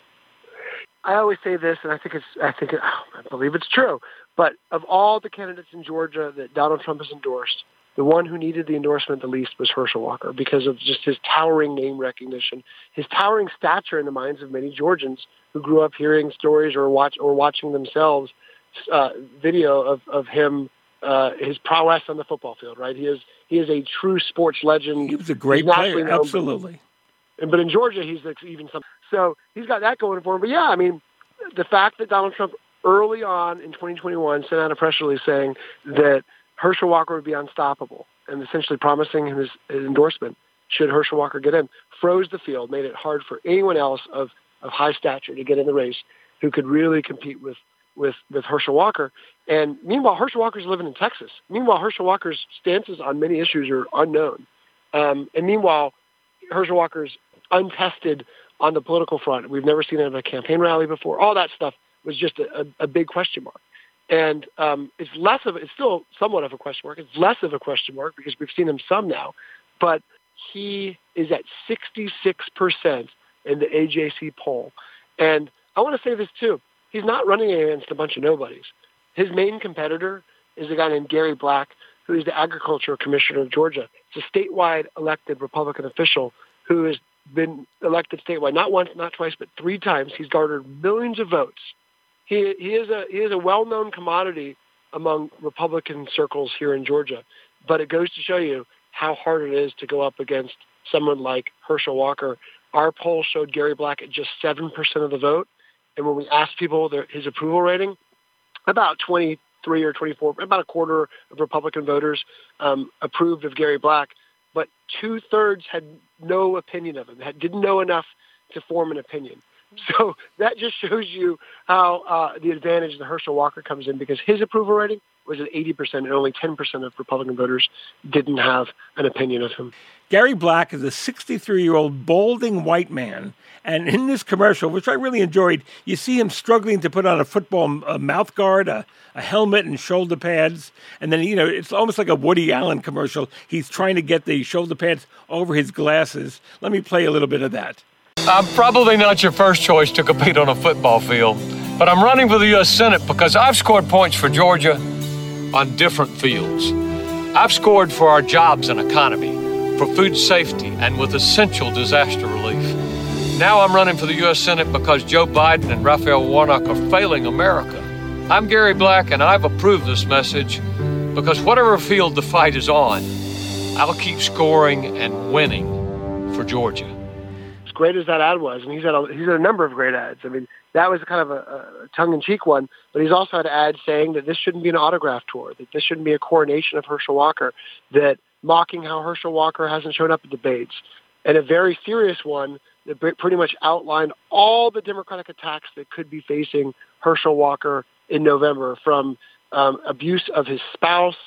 I always say this, and I think it's, I think, it, <sighs> I believe it's true. But of all the candidates in Georgia that Donald Trump has endorsed, the one who needed the endorsement the least was Herschel Walker because of just his towering name recognition, his towering stature in the minds of many Georgians who grew up hearing stories or watch or watching themselves uh, video of of him uh, his prowess on the football field. Right, he is he is a true sports legend. He was a great player, known, absolutely. But, but in Georgia, he's even some. So he's got that going for him. But yeah, I mean, the fact that Donald Trump early on in 2021 sent out a press release saying that Herschel Walker would be unstoppable and essentially promising him his, his endorsement should Herschel Walker get in, froze the field, made it hard for anyone else of, of high stature to get in the race who could really compete with, with, with Herschel Walker. And meanwhile, Herschel Walker's living in Texas. Meanwhile, Herschel Walker's stances on many issues are unknown. Um, and meanwhile, Herschel Walker's untested on the political front. We've never seen him at a campaign rally before. All that stuff was just a, a, a big question mark. And um, it's less of it's still somewhat of a question mark. It's less of a question mark because we've seen him some now, but he is at 66% in the AJC poll. And I want to say this too. He's not running against a bunch of nobodies. His main competitor is a guy named Gary Black, who is the agriculture commissioner of Georgia. It's a statewide elected Republican official who has been elected statewide not once, not twice, but three times. He's garnered millions of votes he he is a he is a well known commodity among Republican circles here in Georgia. But it goes to show you how hard it is to go up against someone like Herschel Walker. Our poll showed Gary Black at just seven percent of the vote, and when we asked people their, his approval rating, about twenty three or twenty four, about a quarter of Republican voters um, approved of Gary Black, but two thirds had no opinion of him, had, didn't know enough to form an opinion. <laughs> So that just shows you how uh, the advantage that Herschel Walker comes in because his approval rating was at 80% and only 10% of Republican voters didn't have an opinion of him. Gary Black is a 63 year old balding white man. And in this commercial, which I really enjoyed, you see him struggling to put on a football a mouth guard, a, a helmet, and shoulder pads. And then, you know, it's almost like a Woody Allen commercial. He's trying to get the shoulder pads over his glasses. Let me play a little bit of that. I'm probably not your first choice to compete on a football field, but I'm running for the U.S. Senate because I've scored points for Georgia on different fields. I've scored for our jobs and economy, for food safety, and with essential disaster relief. Now I'm running for the U.S. Senate because Joe Biden and Raphael Warnock are failing America. I'm Gary Black, and I've approved this message because whatever field the fight is on, I'll keep scoring and winning for Georgia great as that ad was, and he's had a, he's had a number of great ads. I mean, that was kind of a, a tongue-in-cheek one, but he's also had ads saying that this shouldn't be an autograph tour, that this shouldn't be a coronation of Herschel Walker, that mocking how Herschel Walker hasn't shown up at debates, and a very serious one that pretty much outlined all the Democratic attacks that could be facing Herschel Walker in November, from um, abuse of his spouse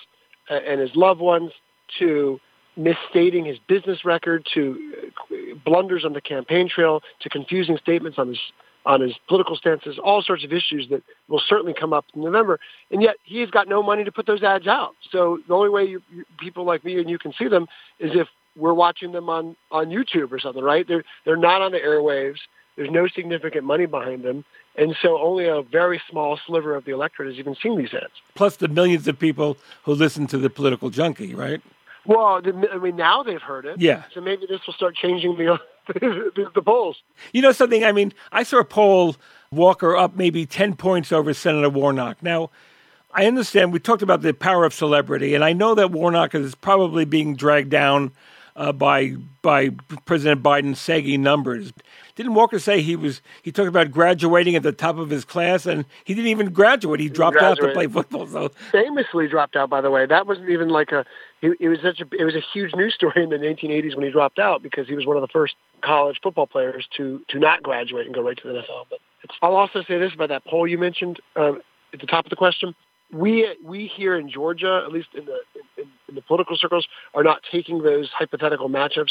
uh, and his loved ones to misstating his business record to uh, blunders on the campaign trail to confusing statements on his on his political stances, all sorts of issues that will certainly come up in November. And yet he's got no money to put those ads out. So the only way you, you, people like me and you can see them is if we're watching them on, on YouTube or something, right? They're, they're not on the airwaves. There's no significant money behind them. And so only a very small sliver of the electorate has even seen these ads. Plus the millions of people who listen to the political junkie, right? Well, I mean, now they've heard it. Yeah. So maybe this will start changing the <laughs> the, the polls. You know something? I mean, I saw a poll Walker up maybe ten points over Senator Warnock. Now, I understand we talked about the power of celebrity, and I know that Warnock is probably being dragged down uh, by by President Biden's saggy numbers. Didn't Walker say he was? He talked about graduating at the top of his class, and he didn't even graduate. He dropped out to play football. So famously dropped out. By the way, that wasn't even like a. it was such a. It was a huge news story in the 1980s when he dropped out because he was one of the first college football players to to not graduate and go right to the NFL. But I'll also say this about that poll you mentioned. Um, at the top of the question, we we here in Georgia, at least in the in, in the political circles, are not taking those hypothetical matchups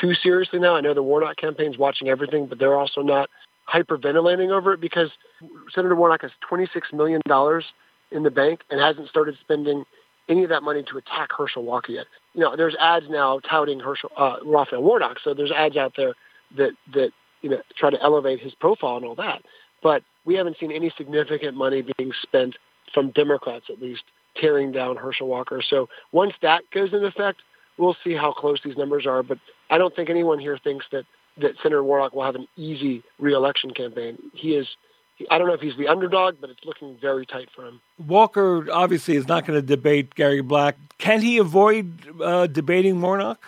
too seriously now. I know the Warnock campaign's watching everything, but they're also not hyperventilating over it because Senator Warnock has $26 million in the bank and hasn't started spending any of that money to attack Herschel Walker yet. You know, there's ads now touting Herschel, uh, Raphael Warnock, so there's ads out there that, that, you know, try to elevate his profile and all that. But we haven't seen any significant money being spent from Democrats, at least, tearing down Herschel Walker. So once that goes into effect, we'll see how close these numbers are. But I don't think anyone here thinks that that Senator Warnock will have an easy reelection campaign. He is. I don't know if he's the underdog, but it's looking very tight for him. Walker obviously is not going to debate Gary Black. Can he avoid uh, debating Warnock?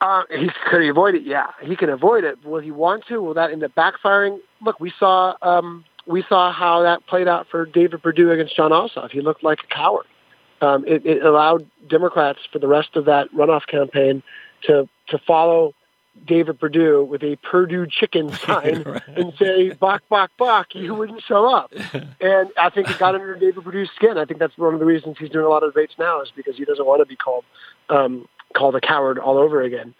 Uh, he could he avoid it? Yeah, he can avoid it. Will he want to? Will that end up backfiring? Look, we saw um, we saw how that played out for David Perdue against Jon Ossoff. He looked like a coward. Um, it, it allowed Democrats for the rest of that runoff campaign to to follow David Perdue with a Perdue chicken <laughs> sign right. and say "bok bok bok," you wouldn't show up. <laughs> and I think it got under David Perdue's skin. I think that's one of the reasons he's doing a lot of debates now is because he doesn't want to be called um, called a coward all over again.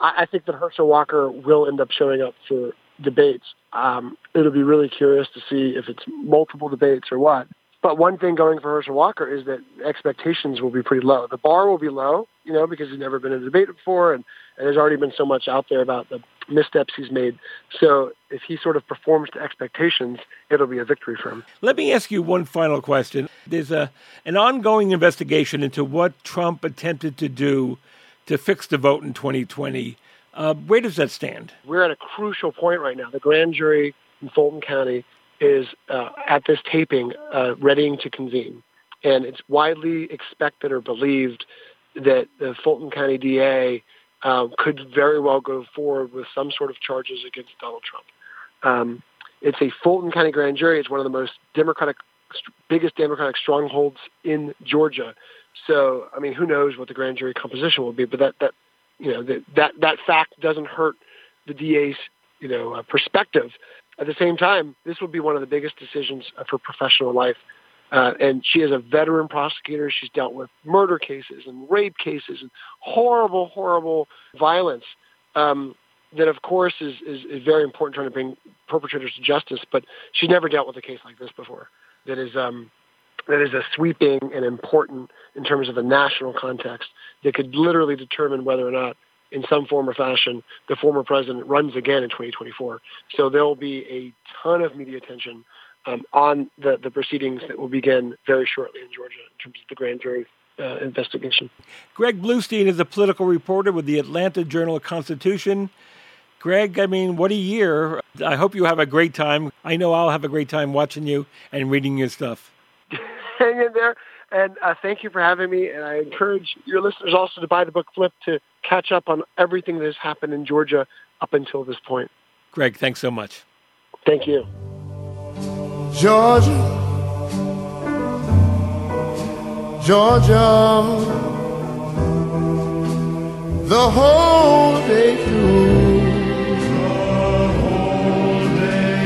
I, I think that Herschel Walker will end up showing up for debates. Um, it'll be really curious to see if it's multiple debates or what. But one thing going for Herschel Walker is that expectations will be pretty low. The bar will be low, you know, because he's never been in a debate before, and, and there's already been so much out there about the missteps he's made. So if he sort of performs to expectations, it'll be a victory for him. Let me ask you one final question. There's a an ongoing investigation into what Trump attempted to do to fix the vote in 2020. Uh, where does that stand? We're at a crucial point right now. The grand jury in Fulton County is uh, at this taping uh, readying to convene. And it's widely expected or believed that the Fulton County DA um, could very well go forward with some sort of charges against Donald Trump. Um, it's a Fulton County grand jury. It's one of the most democratic, biggest democratic strongholds in Georgia. So, I mean, who knows what the grand jury composition will be? But that that you know that that, that fact doesn't hurt the DA's you know uh, perspective at the same time, this will be one of the biggest decisions of her professional life. Uh, and she is a veteran prosecutor. She's dealt with murder cases and rape cases and horrible, horrible violence. Um, that, of course, is, is, is very important trying to bring perpetrators to justice. But she's never dealt with a case like this before. That is um, that is a sweeping and important in terms of a national context that could literally determine whether or not in some form or fashion, the former president runs again in 2024. So there will be a ton of media attention um, on the, the proceedings that will begin very shortly in Georgia in terms of the grand jury uh, investigation. Greg Bluestein is a political reporter with the Atlanta Journal Constitution. Greg, I mean, what a year. I hope you have a great time. I know I'll have a great time watching you and reading your stuff. <laughs> Hang in there. And uh, thank you for having me. And I encourage your listeners also to buy the book Flip to catch up on everything that has happened in Georgia up until this point. Greg, thanks so much. Thank you. Georgia, Georgia, the whole day through.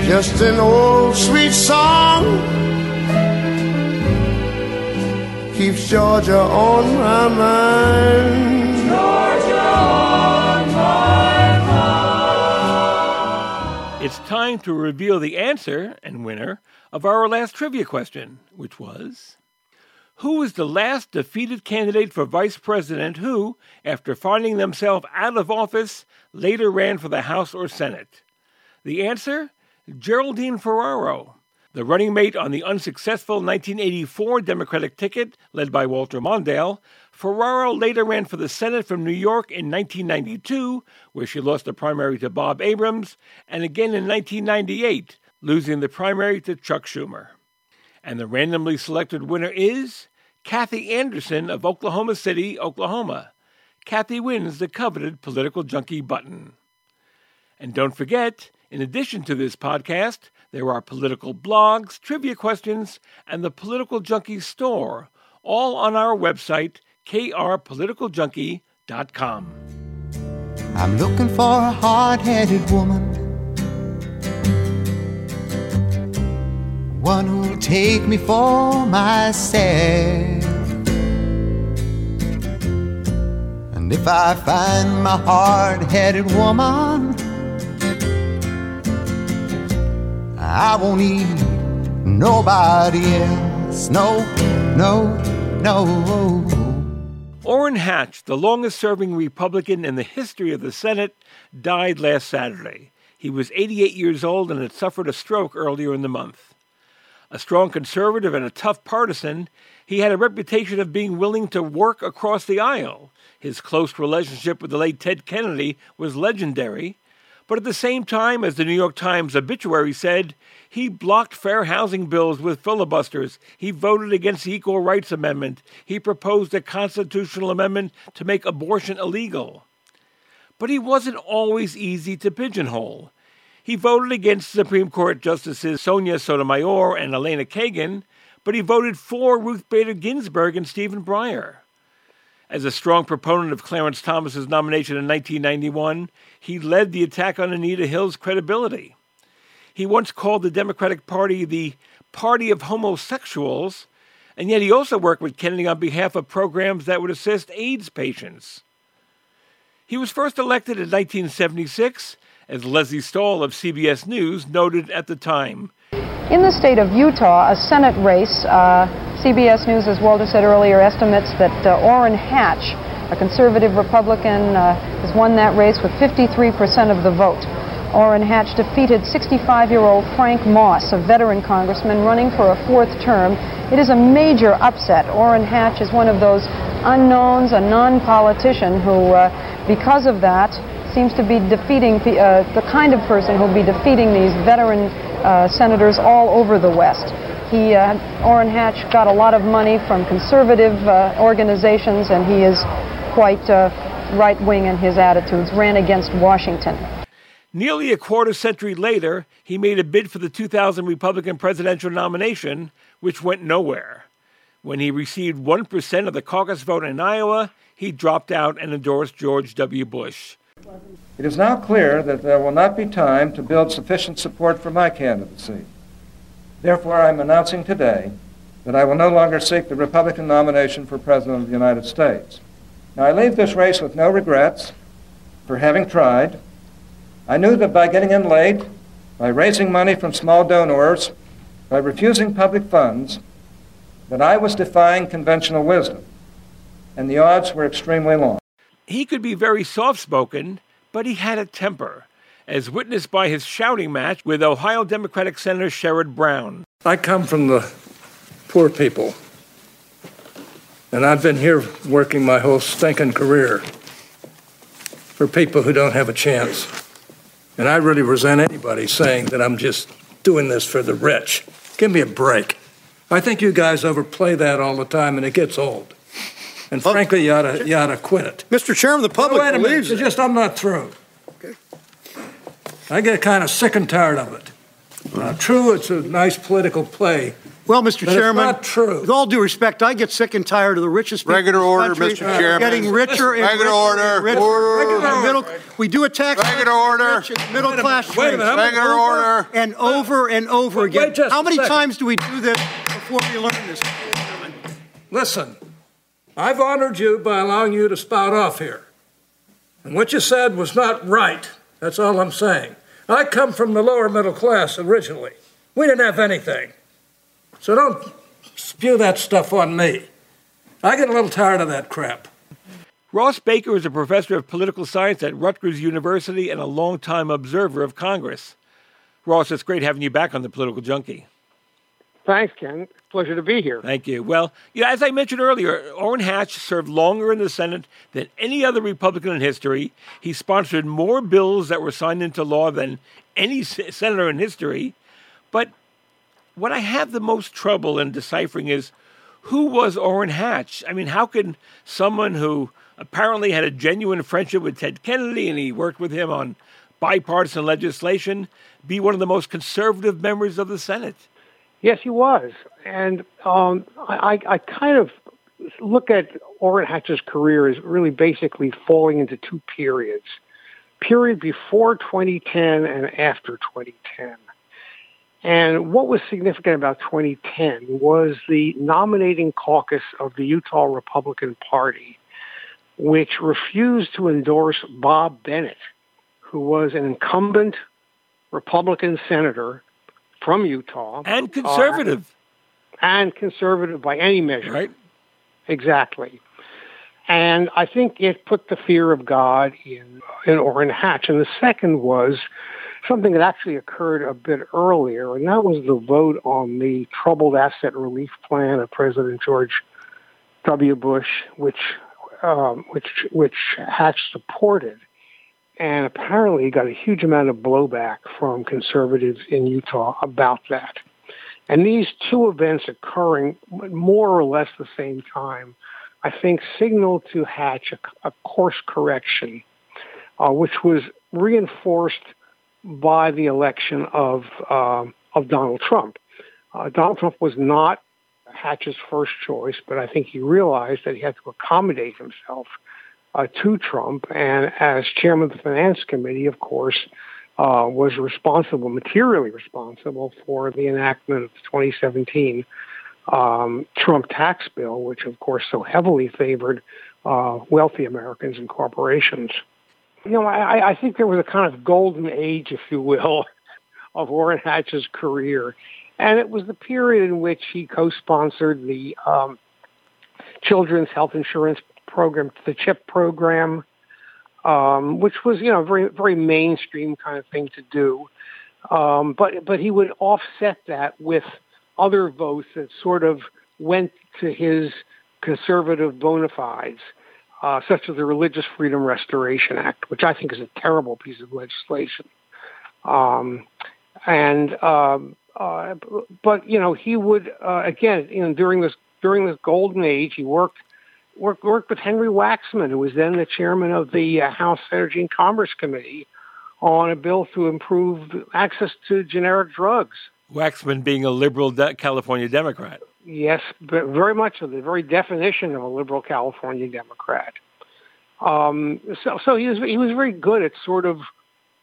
Just an old sweet song keeps Georgia on my mind. It's time to reveal the answer and winner of our last trivia question, which was Who was the last defeated candidate for vice president who, after finding themselves out of office, later ran for the House or Senate? The answer Geraldine Ferraro, the running mate on the unsuccessful 1984 Democratic ticket led by Walter Mondale, Ferraro later ran for the Senate from New York in 1992, where she lost the primary to Bob Abrams, and again in 1998, losing the primary to Chuck Schumer. And the randomly selected winner is Kathy Anderson of Oklahoma City, Oklahoma. Kathy wins the coveted political junkie button. And don't forget, in addition to this podcast, there are political blogs, trivia questions, and the Political Junkie store, all on our website, krpoliticaljunkie.com. I'm looking for a hard headed woman, one who'll take me for myself. And if I find my hard headed woman, I won't need nobody else. No, no, no. Orrin Hatch, the longest serving Republican in the history of the Senate, died last Saturday. He was 88 years old and had suffered a stroke earlier in the month. A strong conservative and a tough partisan, he had a reputation of being willing to work across the aisle. His close relationship with the late Ted Kennedy was legendary. But at the same time, as the New York Times obituary said, he blocked fair housing bills with filibusters. He voted against the Equal Rights Amendment. He proposed a constitutional amendment to make abortion illegal. But he wasn't always easy to pigeonhole. He voted against Supreme Court Justices Sonia Sotomayor and Elena Kagan, but he voted for Ruth Bader Ginsburg and Stephen Breyer. As a strong proponent of Clarence Thomas's nomination in 1991, he led the attack on Anita Hill's credibility. He once called the Democratic Party the party of homosexuals, and yet he also worked with Kennedy on behalf of programs that would assist AIDS patients. He was first elected in 1976, as Lesley Stahl of CBS News noted at the time. In the state of Utah, a Senate race, uh, CBS News, as Walter said earlier, estimates that uh, Orrin Hatch, a conservative Republican, uh, has won that race with 53% of the vote. Orrin Hatch defeated 65-year-old Frank Moss, a veteran congressman running for a fourth term. It is a major upset. Orrin Hatch is one of those unknowns, a non-politician who, uh, because of that, seems to be defeating uh, the kind of person who'll be defeating these veteran uh, senators all over the West. He, uh, Orrin Hatch, got a lot of money from conservative uh, organizations, and he is quite uh, right-wing in his attitudes. Ran against Washington. Nearly a quarter century later, he made a bid for the 2000 Republican presidential nomination, which went nowhere. When he received 1% of the caucus vote in Iowa, he dropped out and endorsed George W. Bush. It is now clear that there will not be time to build sufficient support for my candidacy. Therefore, I am announcing today that I will no longer seek the Republican nomination for President of the United States. Now, I leave this race with no regrets for having tried. I knew that by getting in late, by raising money from small donors, by refusing public funds, that I was defying conventional wisdom, and the odds were extremely long. He could be very soft spoken, but he had a temper, as witnessed by his shouting match with Ohio Democratic Senator Sherrod Brown. I come from the poor people, and I've been here working my whole stinking career for people who don't have a chance. And I really resent anybody saying that I'm just doing this for the rich. Give me a break. I think you guys overplay that all the time, and it gets old. And frankly, you ought to, you ought to quit it. Mr. Chairman, the public wait a minute. believes It's it. just I'm not through. Okay. I get kind of sick and tired of it. Now, true, it's a nice political play. Well, Mr. But it's Chairman, not true. with all due respect, I get sick and tired of the richest people Regular in order, country Mr. Chairman. getting richer and Regular richer order. and richer. Order. Regular middle, we do a tax Regular order. rich and middle class wait a minute, trades I'm- Regular over order. and over and over Wait again. just How many second. times do we do this before we learn this? Listen, I've honored you by allowing you to spout off here. And what you said was not right. That's all I'm saying. I come from the lower middle class originally. We didn't have anything. So don't spew that stuff on me. I get a little tired of that crap. Ross Baker is a professor of political science at Rutgers University and a longtime observer of Congress. Ross, it's great having you back on the Political Junkie. Thanks, Ken. Pleasure to be here. Thank you. Well, you know, as I mentioned earlier, Orrin Hatch served longer in the Senate than any other Republican in history. He sponsored more bills that were signed into law than any senator in history. But what I have the most trouble in deciphering is who was Orrin Hatch? I mean, how can someone who apparently had a genuine friendship with Ted Kennedy and he worked with him on bipartisan legislation be one of the most conservative members of the Senate? Yes, he was. And um, I, I kind of look at Orrin Hatch's career as really basically falling into two periods. Period before 2010 and after 2010. And what was significant about 2010 was the nominating caucus of the Utah Republican Party, which refused to endorse Bob Bennett, who was an incumbent Republican senator from Utah. And conservative. And conservative by any measure. Right. Exactly. And I think it put the fear of God in, in Orrin Hatch. And the second was something that actually occurred a bit earlier, and that was the vote on the troubled asset relief plan of President George W. Bush, which um, which which Hatch supported, and apparently he got a huge amount of blowback from conservatives in Utah about that. And these two events occurring more or less the same time, I think, signaled to Hatch a, a course correction, uh, which was reinforced by the election of uh, of Donald Trump. Uh, Donald Trump was not Hatch's first choice, but I think he realized that he had to accommodate himself uh, to Trump. And as chairman of the Finance Committee, of course, uh, was responsible, materially responsible, for the enactment of the 2017 um, Trump tax bill, which, of course, so heavily favored uh, wealthy Americans and corporations you know, I, I think there was a kind of golden age, if you will, <laughs> of Orrin Hatch's career. And it was the period in which he co-sponsored the um, Children's Health Insurance Program, the CHIP program, um, which was, you know, very, very mainstream kind of thing to do. Um, but, but he would offset that with other votes that sort of went to his conservative bona fides uh, such as the Religious Freedom Restoration Act, which I think is a terrible piece of legislation. Um, and um, uh, but you know he would uh, again you know during this during this golden age he worked worked worked with Henry Waxman who was then the chairman of the uh, House Energy and Commerce Committee on a bill to improve access to generic drugs. Waxman being a liberal de- California Democrat. Yes, but very much of the very definition of a liberal California Democrat. Um, so, so he was he was very good at sort of,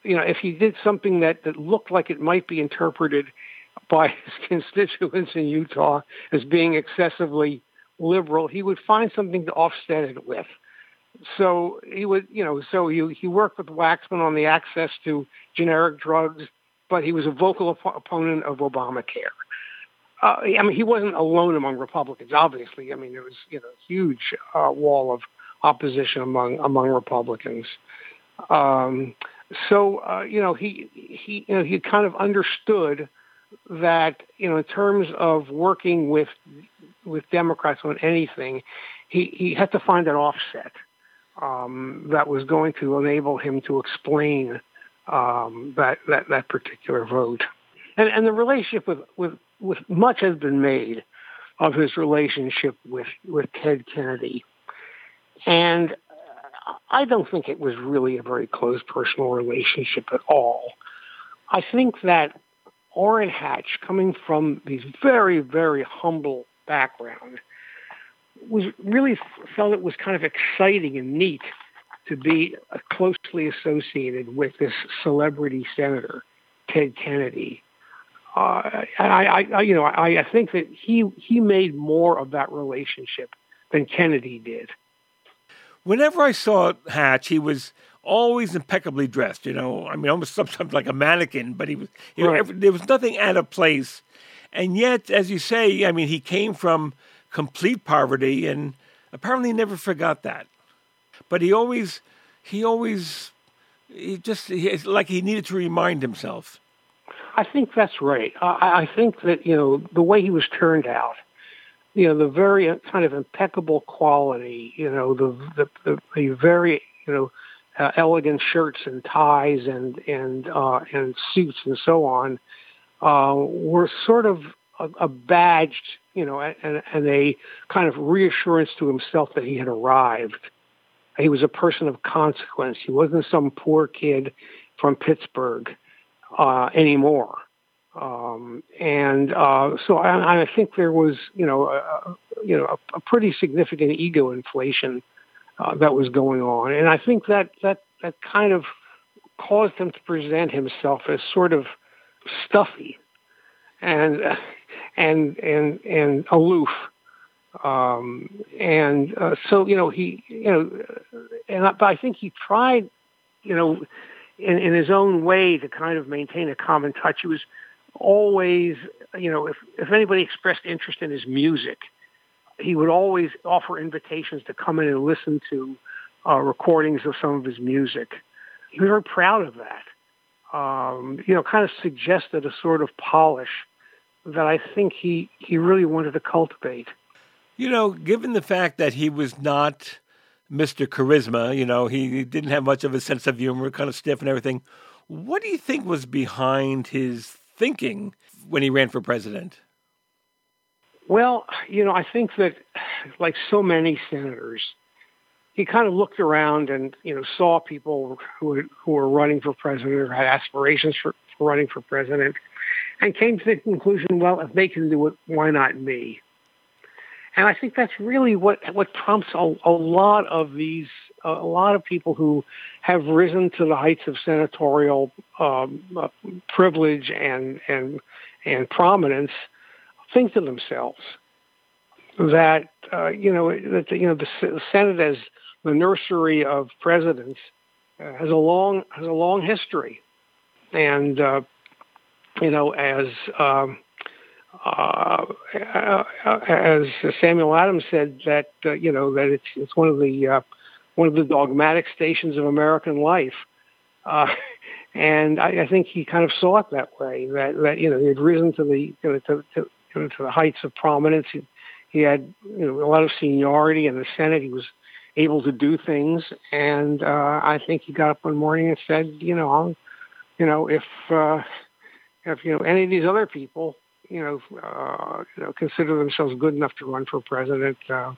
you know, if he did something that that looked like it might be interpreted by <laughs> his constituents in Utah as being excessively liberal, he would find something to offset it with. So he would, you know, so he he worked with Waxman on the access to generic drugs, but he was a vocal op- opponent of Obamacare uh, I mean, he wasn't alone among Republicans. Obviously, I mean, there was you know a huge uh, wall of opposition among among Republicans. Um, so uh, you know, he he you know he kind of understood that you know in terms of working with with Democrats on anything, he he had to find an offset um, that was going to enable him to explain um, that that that particular vote. And, and the relationship with, with with much has been made of his relationship with with Ted Kennedy, and I don't think it was really a very close personal relationship at all. I think that Orrin Hatch, coming from these very very humble background, was really felt it was kind of exciting and neat to be closely associated with this celebrity senator, Ted Kennedy uh, I, I, you know, I, I think that he he made more of that relationship than Kennedy did. Whenever I saw Hatch, he was always impeccably dressed. You know, I mean, almost <laughs> sometimes like a mannequin, but he was. You right. there was nothing out of place, and yet, as you say, I mean, he came from complete poverty, and apparently never forgot that. But he always, he always, he just he, like he needed to remind himself I think that's right. I, I think that you know the way he was turned out, you know, the very kind of impeccable quality, you know, the the the, the very you know uh, elegant shirts and ties and and uh, and suits and so on uh, were sort of a, a badged, you know, and, and a kind of reassurance to himself that he had arrived. He was a person of consequence. He wasn't some poor kid from Pittsburgh uh, anymore. Um, and uh, so I, I, think there was, you know, a, you know, a, a pretty significant ego inflation uh, that was going on, and I think that that that kind of caused him to present himself as sort of stuffy, and and and and aloof. Um, and uh, so you know he you know, and I, but I think he tried, you know, in, in his own way to kind of maintain a common touch. He was always, you know, if if anybody expressed interest in his music, he would always offer invitations to come in and listen to uh, recordings of some of his music. He was very proud of that. Um, you know, kind of suggested a sort of polish that I think he, he really wanted to cultivate. You know, given the fact that he was not Mr. Charisma, you know, he, he didn't have much of a sense of humor, kind of stiff and everything. What do you think was behind his thinking when he ran for president? Well, you know, I think that, like so many senators, he kind of looked around and you know saw people who who were running for president or had aspirations for, for running for president, and came to the conclusion, well, if they can do it, why not me? And I think that's really what what prompts a, a lot of these a lot of people who have risen to the heights of senatorial um, uh, privilege and and and prominence think to themselves that uh, you know that you know the, Senate as the nursery of presidents uh, has a long has a long history, and uh, you know as um, uh, as Samuel Adams said that uh, you know that it's it's one of the uh, one of the dogmatic stations of American life. Uh, and I, I think he kind of saw it that way. That, that you know he had risen to the you know, to, to, to the heights of prominence. He, he had you know a lot of seniority in the Senate. He was able to do things, and uh, I think he got up one morning and said, you know, I'll, you know, if uh, if you know any of these other people, you know, uh, you know, consider themselves good enough to run for president, uh,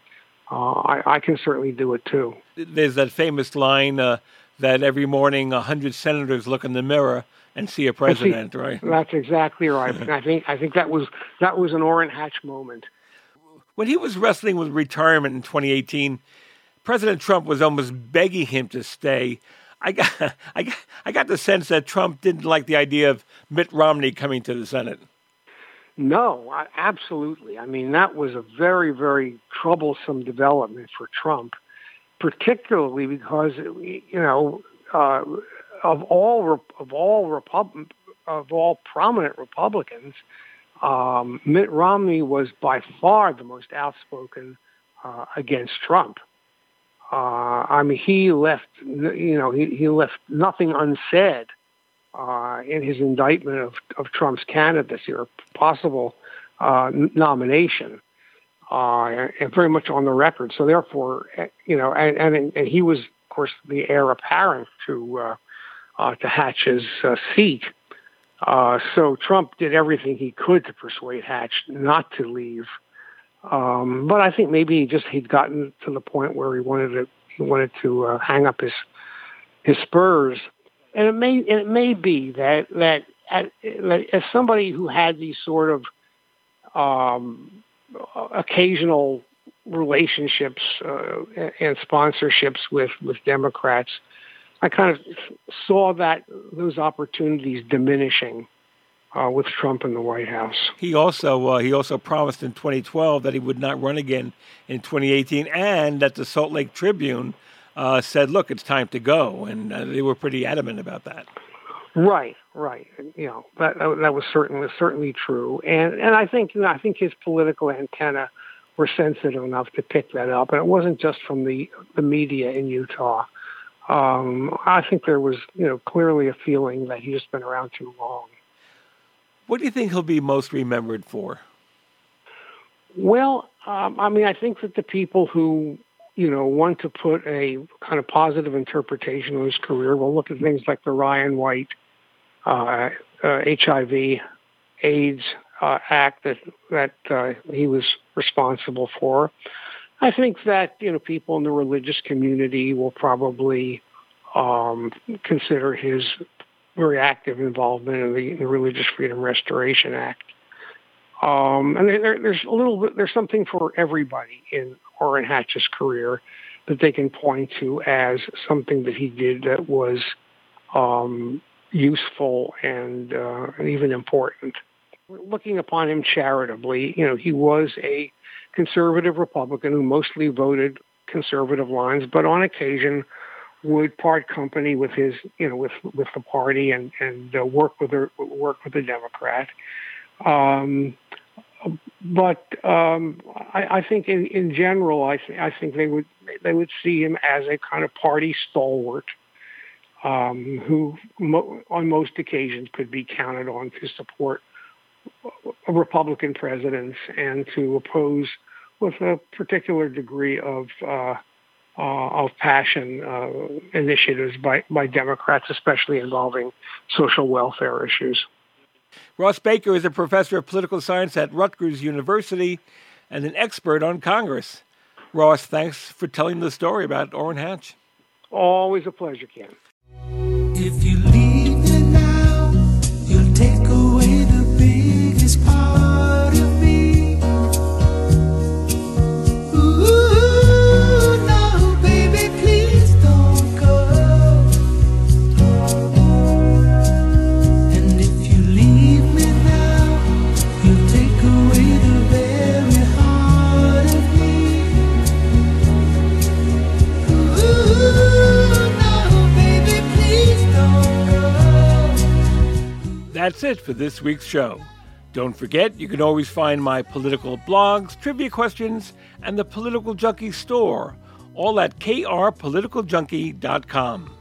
uh, I, I can certainly do it too. There's that famous line uh, that every morning a hundred senators look in the mirror and see a president, see, right? That's exactly right. <laughs> I think I think that was that was an Orrin Hatch moment. When he was wrestling with retirement in 2018, President Trump was almost begging him to stay. I got, <laughs> I got, I got the sense that Trump didn't like the idea of Mitt Romney coming to the Senate. No, I, absolutely. I mean, that was a very, very troublesome development for Trump, particularly because you know uh, of all of all of all prominent Republicans, um, Mitt Romney was by far the most outspoken uh, against Trump. Uh, I mean, he left, you know, he, he left nothing unsaid uh, in his indictment of, of Trump's candidacy or possible uh, nomination, uh, and very much on the record. So therefore, eh, you know, and, and, and he was, of course, the heir apparent to uh, uh, to Hatch's seat. So Trump did everything he could to persuade Hatch not to leave. Um, but I think maybe he just he'd gotten to the point where he wanted to he wanted to uh, hang up his his spurs, and it may and it may be that that, at, that as somebody who had these sort of um, occasional relationships uh, and sponsorships with with Democrats, I kind of saw that those opportunities diminishing uh, with Trump in the White House. He also uh, he also promised in 2012 that he would not run again in 2018, and that the Salt Lake Tribune uh, said, "Look, it's time to go," and uh, they were pretty adamant about that. Right, right. You know that that was certainly certainly true, and and I think you know, I think his political antenna were sensitive enough to pick that up, and it wasn't just from the the media in Utah. Um, I think there was, you know, clearly a feeling that he's just been around too long. What do you think he'll be most remembered for? Well, um, I mean, I think that the people who, you know, want to put a kind of positive interpretation on his career will look at things like the Ryan White uh, uh, HIV AIDS uh, act that that uh, he was responsible for. I think that you know people in the religious community will probably um, consider his very active involvement in the, the Religious Freedom Restoration Act. Um, and there, there's a little bit, there's something for everybody in Orrin Hatch's career that they can point to as something that he did that was um, useful and, uh, and even important. looking upon him charitably, you know, he was a conservative Republican who mostly voted conservative lines, but on occasion would part company with his, you know, with with the party and and uh, work with the work with the Democrat. Um, but um, I, I think in, in general, I, th- I think they would they would see him as a kind of party stalwart um, who, mo- on most occasions, could be counted on to support Republican presidents and to oppose with a particular degree of uh, uh, of passion uh, initiatives by, by Democrats, especially involving social welfare issues. Ross Baker is a professor of political science at Rutgers University and an expert on Congress. Ross, thanks for telling the story about Orrin Hatch. Always a pleasure, Ken. That's it for this week's show. Don't forget, you can always find my political blogs, trivia questions, and the Political Junkie store, all at krpoliticaljunkie.com.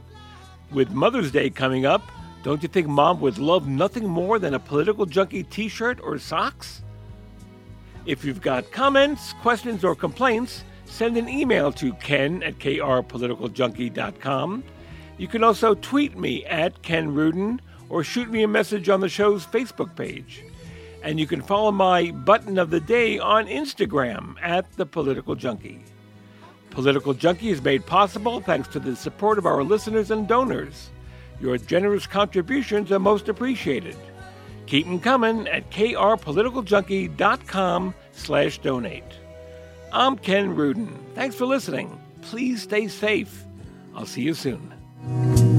With Mother's Day coming up, don't you think mom would love nothing more than a Political Junkie t shirt or socks? If you've got comments, questions, or complaints, send an email to ken at krpoliticaljunkie.com. You can also tweet me at Ken Rudin or shoot me a message on the show's Facebook page. And you can follow my button of the day on Instagram at The Political Junkie. Political Junkie is made possible thanks to the support of our listeners and donors. Your generous contributions are most appreciated. Keep them coming at krpoliticaljunkie.com slash donate. I'm Ken Rudin. Thanks for listening. Please stay safe. I'll see you soon.